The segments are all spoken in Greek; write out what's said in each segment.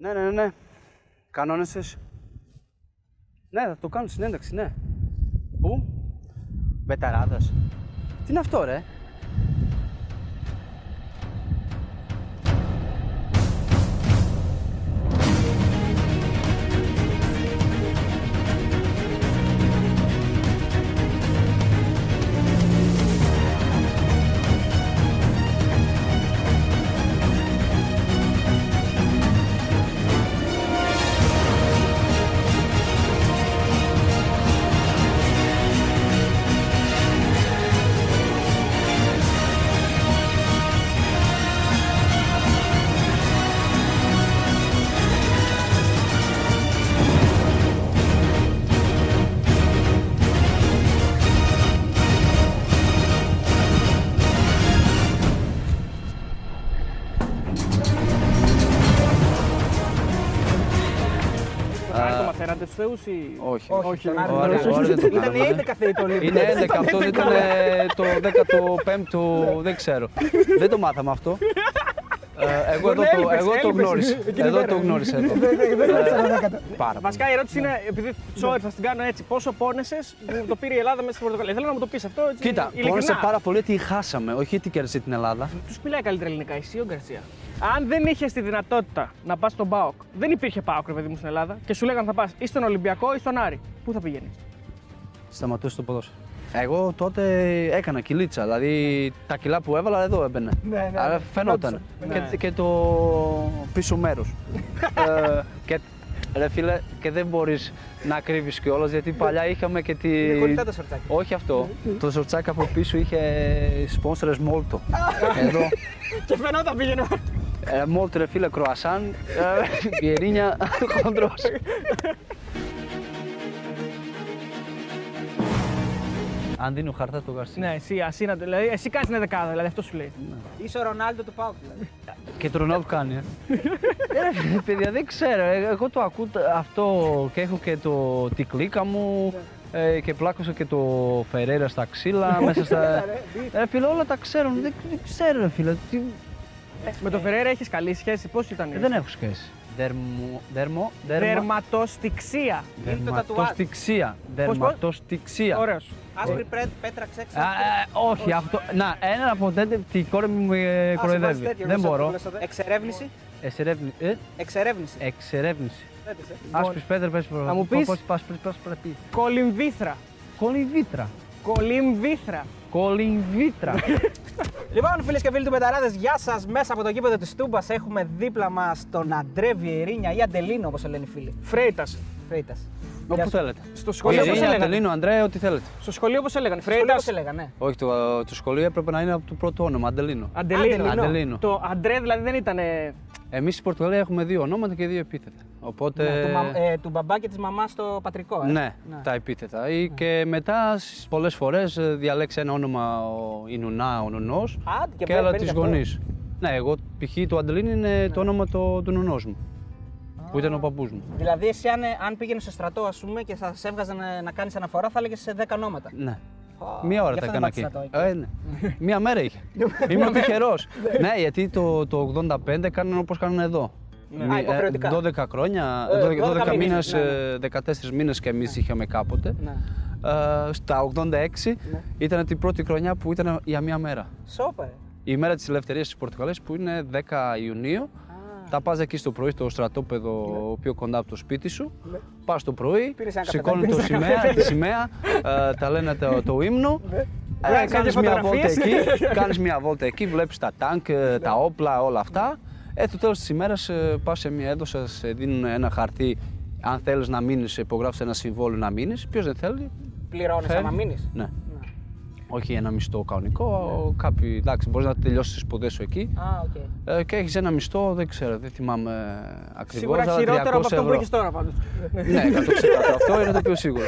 Ναι, ναι, ναι, ναι. Κανόνεσες. Ναι, θα το κάνω συνέντευξη, ναι. Πού; Μπεταράδας. Τι είναι αυτό, ρε; Το μαθαίνατε στους θεούς ή... Όχι. Όχι, τον Άρη Ο δεν Άρης- το ο Άρης δεν το Ήταν κάναμε. οι 11 θεοί του Ολύμπου. Είναι 11 αυτό, δεν ήταν ε, το 15ο, δεν ξέρω. δεν το μάθαμε αυτό. Ε, εγώ, εδώ το, έλειπες, εγώ το έλειπες γνώρισα. εκείνη Εδώ μέρα. το γνώρισα. εδώ. Δεν έπαιξα το δέκατο. Πάρα πολύ. Βασικά η ερώτηση είναι, επειδή sorry, θα την κάνω έτσι, πόσο πόνεσαι που το πήρε η Ελλάδα μέσα στην Πορτογαλία. Θέλω να μου το πεις αυτό έτσι. Κοίτα, πόνεσε πάρα πολύ ότι χάσαμε, όχι ότι κέρδισε την Ελλάδα. Τους μιλάει καλύτερα ελληνικά, εσύ ο Γκαρσία. Αν δεν είχε τη δυνατότητα να πας στον Πάοκ, δεν υπήρχε Πάοκ, ρε παιδί μου, στην Ελλάδα και σου λέγανε θα πας ή στον Ολυμπιακό ή στον Άρη. Πού θα πηγαίνεις; Σταματούσε το ποδόσφαιρο. Εγώ τότε έκανα κυλίτσα, δηλαδή τα κιλά που έβαλα εδώ έμπαινε. Ναι, ναι, Άρα ναι. φαινόταν. Ναι. Και, και το πίσω μέρος. ε, και, ρε φίλε, και δεν μπορείς να κρύβεις κιόλας γιατί παλιά είχαμε και τη. Είναι κολλητά τα σορτσάκια. Όχι αυτό. το σορτσάκι από πίσω είχε σπόνσορες Μόλτο. Εδώ. Και φαινόταν πήγαινε. Ε, Μόλτο ρε φίλε, κροασάν, ε, πιερίνια, χοντρός. Αν δίνω χαρτά το Γαρσία. Ναι, εσύ, ασύνα, δηλαδή, εσύ κάνεις μια δεκάδα, δηλαδή αυτό σου λέει. Είσαι ο Ρονάλντο του Πάουκ. δηλαδή. Και το Ρονάλντο κάνει. Ε. Ε, ρε, φίλε, παιδιά, δεν ξέρω. Ε, Εγώ το ακούω τ- αυτό και έχω και το, τη κλίκα μου ε, και πλάκωσα και το Φερέρα στα ξύλα, μέσα στα... Ε, φίλε, όλα τα ξέρω. Δεν, δεν ξέρω, ρε, φίλε. Τι... Με το Φεραίρα έχεις καλή σχέση, πώς ήταν. Ε, δεν έχω σχέση. Δερμο, δερμο, δερμα, Δερματοστηξία. Είναι το τατουάζ. δερματοστηξία. πώς; Δερματοστηξία. Ωραίος. Άσπρη πρέ- πέτρα Α, ξέξα. ε, όχι, αυτό. Να, ένα από τέτοια τη κόρη μου με κοροϊδεύει. Δεν μπορώ. Εξερεύνηση. Εσερεύνη- ε, Εξερεύνηση. Εξερεύνηση. Πέτες, ε. Άσπρης πέτρα, πες προ. Θα μου πεις- Πώς πας, πώς πας πρέπει. Κολυμβήθρα. Κολυμβήτρα. Κολυμβήθρα. Κολυμβήτρα. Λοιπόν, φίλες και φίλοι του Πεταράδε, γεια σας. Μέσα από το γήπεδο της Τούμπας έχουμε δίπλα μας τον Αντρέ Βιερίνια ή Αντελίνο, όπως λένε οι φίλοι. Φρέιτας. Φρέιτας. Όπου θέλετε. Στο σχολείο πώ Ειρήνη, έλεγαν. Αντελίνο, Αντρέα, ό,τι θέλετε. Στο σχολείο πώ έλεγαν. Φρέιτα. Φρέιτα. Πώ έλεγανε. Όχι, το, το σχολείο έπρεπε να είναι από το πρώτο όνομα, Αντελίνο. Αντελίνο. Αντελίνο. Αντελίνο. Το Αντρέ δηλαδή δεν ήταν. Εμείς στη Πορτογαλία έχουμε δύο ονόματα και δύο επίθετα. Οπότε. Ναι, του, μα- ε, του μπαμπά και της μαμάς στο πατρικό. Ε. Ναι, τα επίθετα. Ή Και μετά σ- πολλές φορές ε, διαλέξει ένα όνομα ο η Νουνά, ο Νουνός Άντε, και και, παίρνει άλλα και τις αυτό. γονείς. Ναι, εγώ π.χ. το Αντελίν είναι το όνομα το, του Νουνός μου, που ήταν ο παππούς μου. Δηλαδή, εσύ αν, αν πήγαινες στο στρατό, ας πούμε, και θα σε έβγαζαν να, να κάνεις αναφορά, θα έλεγες σε 10 ονόματα. Ναι. Α, Μία ώρα γι' τα αυτό έκανα δεν εκεί. πάτε στρατό Ε, ναι. Μία μέρα είχε. Ήμουν τυχερός. ναι, γιατί το, το 85 κάνανε όπως κάνουν εδώ. Ναι. Μη- Α, ε, υποχρεωτικά. 12 χρόνια, Ε, 12, 12 12 μήνες, μήνες, ναι, ε, 14 μήνες και εμείς είχαμε κάποτε. Ναι. Ε, στα 86 ήταν την πρώτη χρονιά που ήταν για μία μέρα. Σόπα, ε. Η μέρα της ελευθερίας της Πορτογαλίας που είναι 10 Ιουνίου. Τα πας εκεί στο πρωί στο στρατόπεδο πιο κοντά από το σπίτι σου. Ναι. Πας το πρωί, Πήρες ένα σηκώνουν καφεδάκι, το πήρες ένα σημαία, καφέ. τη σημαία, ε, τα λένε το, το ύμνο. Ε, Βγάζεις κάνεις κάτι μια βόλτα φωτογραφίες. εκεί, κάνεις μια βόλτα εκεί, βλέπεις τα τάγκ, ε, τα όπλα, όλα αυτά. Ε, το τέλος της ημέρας ε, πας σε μια έδωσα, σε δίνουν ένα χαρτί. Αν θέλεις να μείνεις, υπογράψεις ένα συμβόλαιο να μείνεις. Ποιος δεν θέλει, Πληρώνεις Φέρνει. άμα μείνεις. ναι. Όχι ένα μισθό κανονικό, κάποιοι, εντάξει, μπορείς να τελειώσεις τις σπουδές σου εκεί. Α, οκ. Ε, και έχεις ένα μισθό, δεν ξέρω, δεν θυμάμαι ακριβώς, Σίγουρα αλλά χειρότερο από 300 αυτό που ευρώ. έχει τώρα πάντως. Ναι, 100% αυτό είναι το πιο σίγουρο.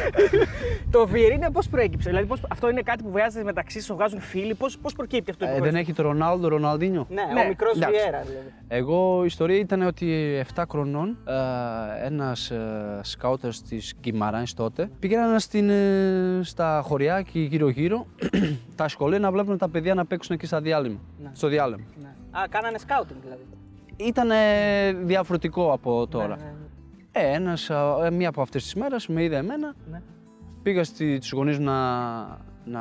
το Βιερίνια πώς προέκυψε, δηλαδή πώς, αυτό είναι κάτι που βγάζετε μεταξύ σας, βγάζουν φίλοι, πώς πώς προκύπτει αυτό το Ε, δεν πρόβλημα. έχει το Ρονάλντο, Ροναλντίνιο. Ναι, Ναι, ο μικρός εντάξει. Βιέρα δηλαδή. Εγώ η ιστορία ήταν ότι 7 χρονών ε, ένας ε, σκάουτερς της Γκυμαράνης τότε πήγαιναν στην, ε, στα χωριά και γύρω γύρω τα σχολεία να βλέπουν τα παιδιά να παίξουν εκεί στα διάλειμμα, Ναι. στο διάλειμμα. Ναι. Α, κάνανε σκάουτινγκ δηλαδή. ήταν διαφορετικό από τώρα. Ναι, ναι, ναι. Ε, ένας, α, ε, μία από αυτές τις μέρες με είδε εμένα, Ναι. πήγα στη, στους γονείς μου να, να,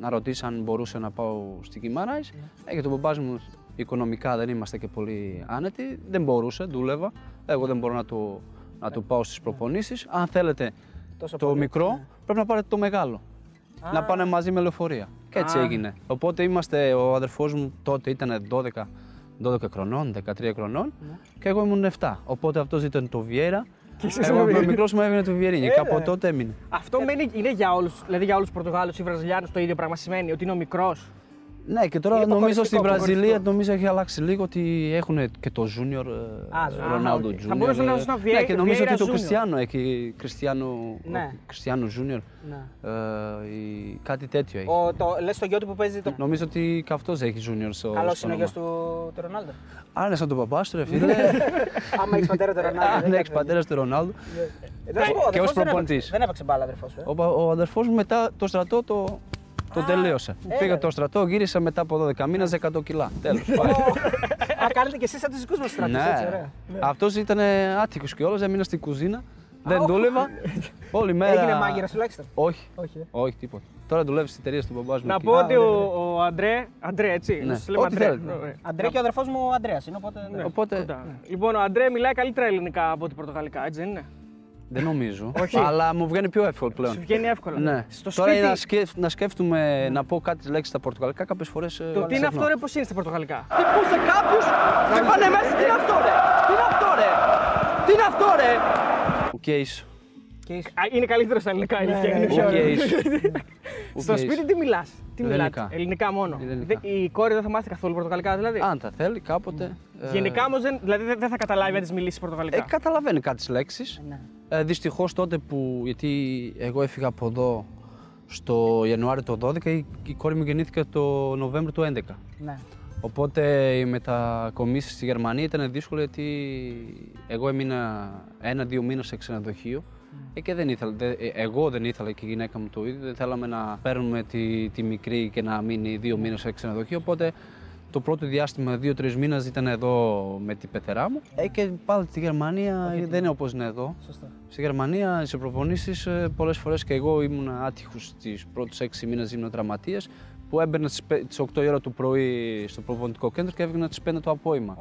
να ρωτήσει αν μπορούσε να πάω στη Κιμάράης. Ε, και τον μπαμπάς μου οικονομικά δεν είμαστε και πολύ άνετοι, δεν μπορούσε, δούλευα. Εγώ δεν μπορώ να το, να το πάω στις προπονήσεις. Αν θέλετε Τόσο το πολύ. μικρό, Ναι. πρέπει να πάρετε το μεγάλο. Να πάνε μαζί με λεωφορεία. Και έτσι Α. έγινε. Οπότε είμαστε, ο αδερφός μου τότε ήταν 12, 12 χρονών, 13 χρονών και εγώ ήμουν 7. Οπότε αυτός ήταν το Βιέρα. Και εσύ Εγώ, ήσουν ο μικρός μου έβγαινε το Βιερίνι και Έλα. από τότε έμεινε. Αυτό μένει, είναι για όλους, δηλαδή για όλους τους Πορτογάλους ή Βραζιλιάνους το ίδιο πράγμα σημαίνει ότι είναι ο μικρός; Ναι, και τώρα Είναι νομίζω στη υποκοριστικό, Βραζιλία υποκοριστικό. νομίζω έχει αλλάξει λίγο ότι έχουν και το Junior Α, Junior. Ρονάλντο OK. Junior. Θα μπορούσε να ε, δώσει ένα Ναι, και νομίζω Vieira ότι το Junior. Κριστιανό έχει Κριστιανό, Ναι. Κριστιανό Junior. Ναι. ε, ή κάτι τέτοιο έχει. Ο, το, λες το γιο του που παίζει το... Νομίζω ότι και αυτός έχει Junior στο Καλός στο είναι ο όνομα. γιος του, του Ρονάλντο. Α, είναι σαν τον παπά σου, ρε φίλε. Άμα έχεις πατέρα του Ρονάλντο. Αν δεν έχεις κάτι πατέρας του Ρονάλντο. Ε, να σου πω, ο Και αδερφός ως δεν έπαιξε- προπονητής. Δεν έπαιξε μπάλα αδερφός σου. ε. Ο, πα- ο αδερφός μου μετά το στρατό το, το τελείωσε. έλα. Πήγα το στρατό, γύρισα μετά από 12 μήνες 100 κιλά. Τέλος. πάει. Α, κάνετε και εσείς σαν τους δικούς μας στρατούς, έτσι, ναι. ωραία. Αυτός ήταν άτυχος κιόλας, έμεινα στην κουζίνα. Δεν δούλευα. Όλη μέρα. Έγινε μάγειρας τουλάχιστον. Όχι, Όχι. ε. όχι τίποτα. Τώρα δουλεύεις στην εταιρεία του μπαμπάς μου. Να εκεί. πω ότι ο, ο Αντρέ, Αντρέ έτσι, Ναι. να σας λέμε Ό,τι Αντρέ. θέλετε. Ωραία. Αντρέ και ο αδερφός μου ο Αντρέας είναι, οπότε... ναι. Οπότε Κοντά. Λοιπόν, ο Αντρέ μιλάει καλύτερα ελληνικά από ότι πορτογαλικά, έτσι δεν είναι; Δεν νομίζω. Όχι. Αλλά μου βγαίνει πιο εύκολο πλέον. Σου βγαίνει εύκολα. Ναι. Στο Τώρα σπίτι, να, σκεφ, να σκέφτομαι να πω κάτι λέξει στα πορτογαλικά κάποιες φορές. το τι είναι αυτό ρε, πώς είναι στα πορτογαλικά; Χτυπούσε κάποιου και πάνε μέσα. Τι είναι αυτό, ρε! Τι είναι αυτό, ρε! Τι είναι αυτό, ρε! Οκ, ίσο. Και είσαι- Α, είναι καλύτερος στα ελληνικά, η Ναι, αλήθεια ναι, είναι ναι. πιο Οκ, ωραίο. ίσο. Στο Οκ, σπίτι ίσο. τι μιλάς; Τι μιλάτε. Ελληνικά. Ελληνικά μόνο. Ελληνικά. Δε- Η κόρη δεν θα μάθει καθόλου πορτογαλικά δηλαδή; Αν τα θέλει κάποτε. ε, Γενικά όμως δεν, δηλαδή δεν δεν θα καταλάβει αν της μιλήσει Ε, πορτογαλικά. καταλαβαίνει κάτι λέξει. Ναι. Ε, Δυστυχώς τότε που. Γιατί εγώ έφυγα από εδώ στο Ιανουάριο το 12, η, η κόρη μου γεννήθηκε το Νοβέμβριο του 11. Ναι. Οπότε οι μετακομίσεις στη Γερμανία ήταν δύσκολο γιατί εγώ έμεινα ένα-δύο μήνες σε ξενοδοχείο ε, και δεν ήθελα, δε- ε, εγώ δεν ήθελα και η γυναίκα μου το ίδιο, δεν θέλαμε να παίρνουμε τη, τη μικρή και να μείνει δύο μήνες σε ξενοδοχείο, οπότε το πρώτο διάστημα, δύο-τρεις μήνες ήταν εδώ με την πεθερά μου ε, και πάλι στη Γερμανία ε, δεν είναι όπως είναι εδώ. Σωστό. Στη Γερμανία, σε προπονήσεις, πολλές φορές και εγώ ήμουν άτυχος στι πρώτου έξι μήνες ήμουν τραυματίας που έμπαινα στι 8 η ώρα το πρωί στο προπονητικό κέντρο και έβγαινα στι 5 το απόγευμα.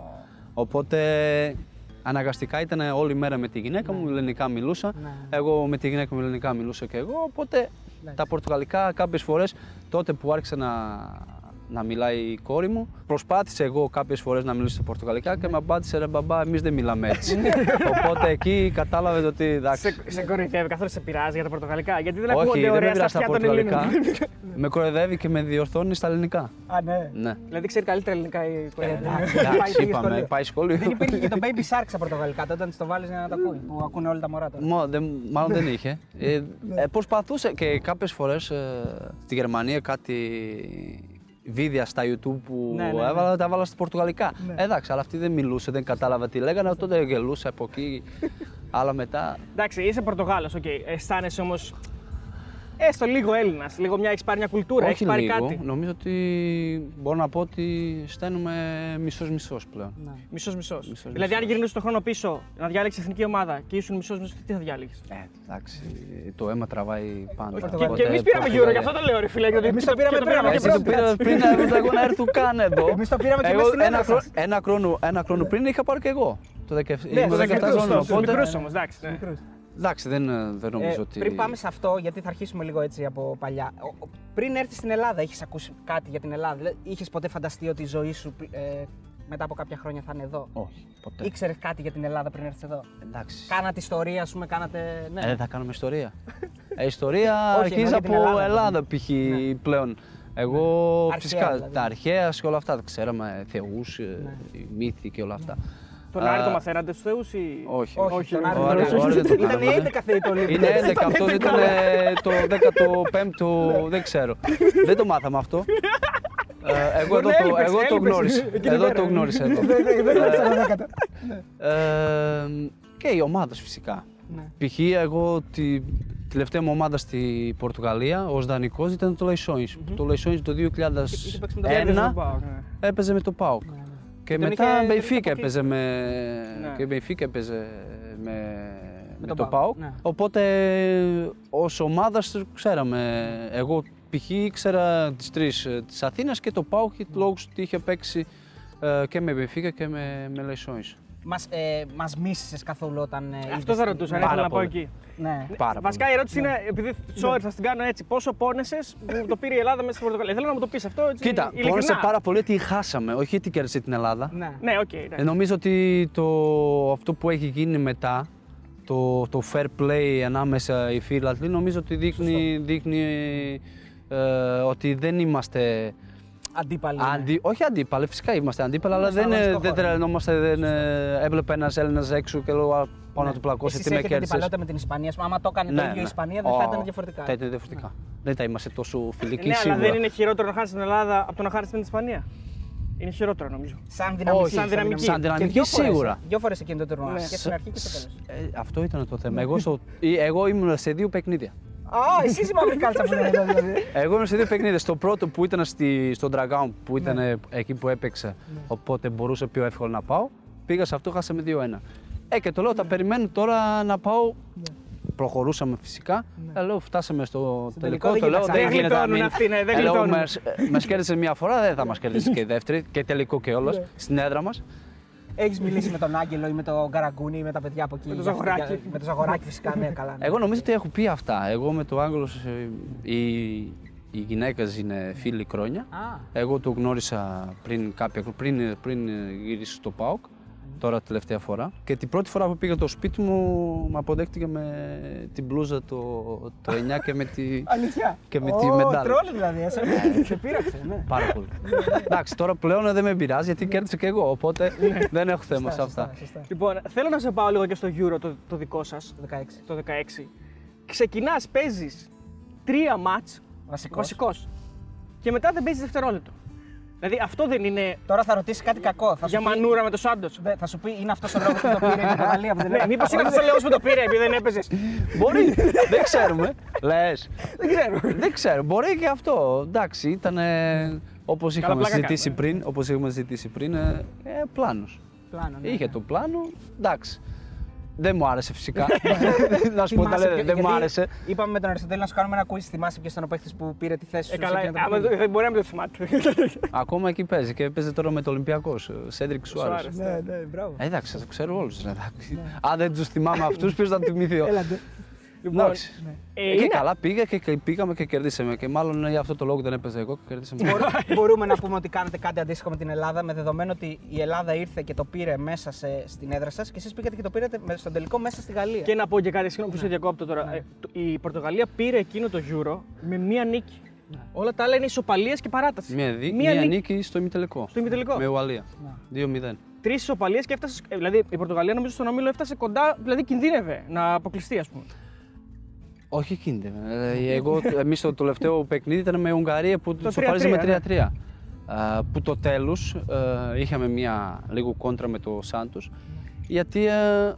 Οπότε αναγκαστικά ήταν όλη μέρα με τη γυναίκα μου, ελληνικά μιλούσα. Ναι. Εγώ με τη γυναίκα μου ελληνικά μιλούσα και εγώ. Οπότε τα πορτογαλικά κάποιες φορές τότε που άρχισε να, να μιλάει η κόρη μου, προσπάθησε εγώ κάποιες φορές να μιλήσω στα πορτογαλικά και με απάντησε ρε μπαμπά, εμείς δεν μιλάμε έτσι. Οπότε εκεί κατάλαβες ότι εντάξει. Σε, σε κοροϊδεύει καθόλου σε πειράζει για τα πορτογαλικά. Γιατί δεν Όχι, ακούγονται δεν με ωραία πειράζει στα σταθιά των Ελλήνων. πορτογαλικά. με κοροϊδεύει και με διορθώνει στα ελληνικά. Α, ναι. Ναι. δηλαδή ξέρει καλύτερα ελληνικά η κόρη. εντάξει. μου. Πάει Εντάξει, πήγε είπαμε, σχολείο. πάει σχολείο. Δεν υπήρχε και το Baby Shark στα πορτογαλικά, τότε όταν το βάλεις για να το ακούει, που ακούνε όλα τα μωρά τώρα. Μα, δεν, μάλλον δεν είχε. Ε, ε, προσπαθούσε και κάποιες φορές ε, στη Γερμανία κάτι βίντεο στα YouTube που Ναι, ναι, ναι. έβαλα, τα έβαλα στα πορτογαλικά. Ε, εντάξει, αλλά αυτή δεν μιλούσε, δεν κατάλαβα τι λέγανε, τότε γελούσε από εκεί. αλλά μετά. Εντάξει, είσαι Πορτογάλος, οκ. Αισθάνεσαι όμως. Έστω λίγο Έλληνας, λίγο μια έχεις πάρει μια κουλτούρα, όχι έχεις πάρει λίγο. κάτι. Νομίζω ότι μπορώ να πω ότι είμαι μισό-μισό πλέον. Ναι. Μισός μισός. Μισός, Δηλαδή, αν μισός. γυρνούσε τον χρόνο πίσω να διάλεξες εθνική ομάδα και ήσουν μισός μισός, τι θα διάλεγε. Ε, εντάξει, το αίμα τραβάει πάντα. Και, οπότε και εμείς πήραμε Πορτογαλία. γύρω, γι' αυτό το λέω, ρε φίλε. Γιατί Εμείς το πήραμε και πριν, πήραμε και και Εσύ το πρώτα. πήρα πριν να εγώ να έρθω καν εδώ. Εμείς το πήραμε και Εγώ μέσα στην ένα, έδρα χρόνο, σας. ένα, χρόνο, ένα χρόνο πριν είχα πάρει και εγώ. Το 17, Ναι, ήμουν το 17 μικρούς χρόνο. τόσο, Οπότε, Μικρού όμως, εντάξει. Ναι. εντάξει, δεν, δεν νομίζω Ε, ότι... Πριν πάμε σε αυτό, γιατί θα αρχίσουμε λίγο έτσι από παλιά. Ο- ο- πριν έρθεις στην Ελλάδα, έχεις ακούσει κάτι για την Ελλάδα; Είχες ποτέ φανταστεί ότι η ζωή σου ε, μετά από κάποια χρόνια θα είναι εδώ; Όχι, ποτέ. Ήξερες κάτι για την Ελλάδα πριν έρθεις εδώ; Εντάξει. Κάνατε ιστορία, ας πούμε, κάνατε. Ναι. Ε, δεν θα κάνουμε ιστορία. ε, ιστορία Όχι, αρχίζει εννοώ για την από Ελλάδα, Ελλάδα, π.χ. πλέον. Εγώ Αρχαία, φυσικά δηλαδή. τα αρχαία και όλα αυτά. Ξέραμε θεούς, ε, Ναι. οι μύθοι και όλα αυτά. Τον Α, Άρη το μαθαίνατε στους Θεούς ή. Όχι, Όχι, τον Άρη Ο δεν Άρης- το ο Άρης δεν το Ήταν κάναμε. 11 θεοί το Ολύμπιο. Είναι 11, αυτό ήταν ε, το 15ο, δεν ξέρω. δεν το μάθαμε αυτό. Ε, εγώ εδώ το, έλειπες, εγώ το έλειπες γνώρισα. εκείνη Εδώ μέρα. το γνώρισα εδώ. Δεν ήξερα δέκατα. Ε, και οι ομάδες φυσικά. Ναι. Π.χ. εγώ τη τελευταία μου ομάδα στη Πορτογαλία ως δανεικός ήταν το Leisões. Το Leisões το Είχε παίξει με το 2001 Κέρδισε τον Πάοκ, ναι. έπαιζε με το ΠΑΟΚ. Και, τον μετά είχε Μπεϊφίκα ρίξει από έπαιζε με. Ναι. Και Μπεϊφίκα έπαιζε με, με, τον το ΠΑΟΚ, ΠΑΟΚ. ναι. Οπότε ως ομάδας ξέραμε. Εγώ π.χ. ήξερα τις τρεις τη Αθήνα και το ΠΑΟΚ λόγω του ότι είχε παίξει ε, και με Μπενφίκα και με, με Λεσόης. Μας, ε, μας μίσησες καθόλου όταν ε, Αυτό είδες θα την- ρωτούσα, αν Πάρα ήθελα να πάω πολύ. εκεί. Ναι. Πάρα Βασικά πολύ. η ερώτηση είναι, επειδή sorry, θα την κάνω έτσι, πόσο πόνεσαι που το πήρε η Ελλάδα μέσα στην Πορτογαλία. Θέλω να μου το πεις αυτό έτσι. Κοίτα, ειλικρινά. πόνεσε πάρα πολύ ότι χάσαμε, όχι ότι κέρδισε την Ελλάδα. Ναι. Ναι, OK. okay, Ε, νομίζω ότι το, αυτό που έχει γίνει μετά, το, το fair play ανάμεσα οι φίλαθλοι, νομίζω ότι δείχνει, δείχνει ε, ότι δεν είμαστε Αντίπαλοι. είναι. Αντι... Όχι αντίπαλοι, φυσικά είμαστε αντίπαλοι, αλλά Είμαστε δεν, ε, αγωνιστικό δεν χώρο. τρελαινόμαστε. Δεν ε, έβλεπε ένας Έλληνας έξω και λέω «Α, πάω Ναι. να του πλακώσει Εσείς τι με έχετε κέρδισες. αντιπαλότητα με την Ισπανία. ας πούμε, Άμα το έκανε το ίδιο η Ισπανία, δεν θα ήταν διαφορετικά. Θα ήταν διαφορετικά. Δεν θα είμαστε τόσο φιλικοί Ναι, αλλά σίγουρα. δεν είναι χειρότερο να χάσει την Ελλάδα από το να χάσει την Ισπανία. Είναι χειρότερο νομίζω. Σαν δυναμική. Όχι, σαν δυναμική. Σαν Και δυναμική δύο φορές, σίγουρα. ε, Δύο φορές εκείνο το τουρνουά. Ναι. Και στην αρχή και στο τέλος. Ε, αυτό ήταν το θέμα. εγώ, στο... ή- εγώ ήμουν σε δύο παιχνίδια. Α, εσύ είσαι μαύρη κάλτσα που λένε δηλαδή. Εγώ ήμουν σε δύο παιχνίδια. Στο πρώτο που ήταν στη, στο Dragown, που ήταν Ναι. ε, εκεί που έπαιξα, οπότε μπορούσε πιο εύκολα να πάω. Πήγα σε αυτό, χάσαμε 2-1. Ε, και το λέω, τα Ναι. περιμένω τώρα να πάω. Προχωρούσαμε φυσικά. Ε, λέω, φτάσαμε στο τελικό. τελικό Το δεν λέω, γίνεται δεν ξανά. γίνεται να γλιτώνουν μην. αυτοί, ναι, δεν Ε, λέω, γλιτώνουν. μας, ε, μας κέρδισε μία φορά, δεν θα μας κερδίσει και η δεύτερη. Και τελικό και όλος, στην έδρα μας. Έχεις μιλήσει με τον Άγγελο ή με τον Καραγκούνι ή με τα παιδιά από εκεί. Με το για αυτό, Ζαγοράκι. για- Με το Ζαγοράκι φυσικά, ναι, καλά. ναι. Εγώ νομίζω ότι έχω πει αυτά. Εγώ με το Άγγλος, ε, η, η γυναίκα είναι φίλη χρόνια. Α, Εγώ το γνώρισα πριν, κάποια, πριν, πριν γυρίσει στο ΠΑΟΚ, τώρα τελευταία φορά. Και την πρώτη φορά που πήγα στο σπίτι μου, με αποδέχτηκε με την μπλούζα το, το 9 και με τη, αλήθεια. και με τη Ω, μεντάλα. Τρόλ δηλαδή, ε, σε, σε πείραξε, ναι. Πάρα πολύ. Εντάξει, τώρα πλέον δεν με πειράζει γιατί κέρδισα και εγώ, οπότε δεν έχω θέμα σε Σωστά, αυτά. σωστά. Λοιπόν, θέλω να σε πάω λίγο και στο Euro το, το δικό σας, Το 16. το 16. Ξεκινάς, παίζεις τρία μάτς Βασικός. βασικός. Και μετά δεν παίζεις δευτερόλεπτο. Δηλαδή αυτό δεν είναι Τώρα θα ρωτήσει κάτι κακό. Θα για σου, πει, μανούρα με το Σάντος. Δε- θα σου πει είναι αυτός ο λόγος που το πήρε η Πορτογαλία που δεν Ναι, μήπως είναι αυτός ο λόγος που το πήρε επειδή δεν έπαιζες. Μπορεί, δεν ξέρουμε. Λες. δεν ξέρω. Δεν ξέρω, μπορεί και αυτό. Εντάξει, ήταν όπως είχαμε πλάκα συζητήσει κάνω, πριν, όπως είχαμε συζητήσει πριν, ε, ε, πλάνος. Πλάνο, ναι. Είχε το πλάνο, εντάξει. Δεν μου άρεσε φυσικά. να σου πω τα Θυμάσαι λέτε, ποιο- δεν μου γιατί άρεσε. Είπαμε με τον Αριστοτέλη να σου κάνουμε ένα quiz. Θυμάσαι ποιος ήταν ο παίχτη που πήρε τη θέση σου. Ε, σε καλά, εκείνο το άμα παιχνίδι; δεν μπορεί να μην το θυμάται. Ακόμα εκεί παίζει και παίζει τώρα με το Ολυμπιακός. Σέντρικ Σουάρες. Σουάρες. Ναι, ναι, μπράβο. Ε, εντάξει, θα το ξέρω όλους. Αν δεν τους θυμάμαι αυτούς, ποιος θα θυμηθεί. Ο- Έλατε. Λοιπόν, Εντάξει. ε, Και είναι- καλά πήγα και και πήγαμε και κερδίσαμε. Και μάλλον για αυτό το λόγο δεν έπαιζα εγώ και κερδίσαμε. Μπορούμε να πούμε ότι κάνετε κάτι αντίστοιχο με την Ελλάδα με δεδομένο ότι η Ελλάδα ήρθε και το πήρε μέσα σε, στην έδρα σας και εσείς πήγατε και το πήρατε με- στον τελικό μέσα στη Γαλλία. Και να πω και κάτι, συγγνώμη που σε διακόπτω τώρα. Ε, το- Η Πορτογαλία πήρε εκείνο το Euro με μία νίκη. Όλα τα άλλα είναι ισοπαλίες και παράταση. Μία, δι... Μία μία νίκη. νίκη στο ημιτελικό. Στο ημιτελικό. Με Ουαλία. 2-0. Τρεις ισοπαλίες και έφτασε. ε, Δηλαδή η Πορτογαλία νομίζω στον όμιλο έφτασε κοντά, δηλαδή κινδύνευε να αποκλειστεί, ας πούμε. Όχι κίνδυνο. Ε, Εγώ, εμείς το τελευταίο παιχνίδι ήταν με Ουγγαρία που Το σοφάριζε 3-3, με 3-3. Α, που το τέλος ε, είχαμε μια λίγο κόντρα με το Σάντος γιατί ε,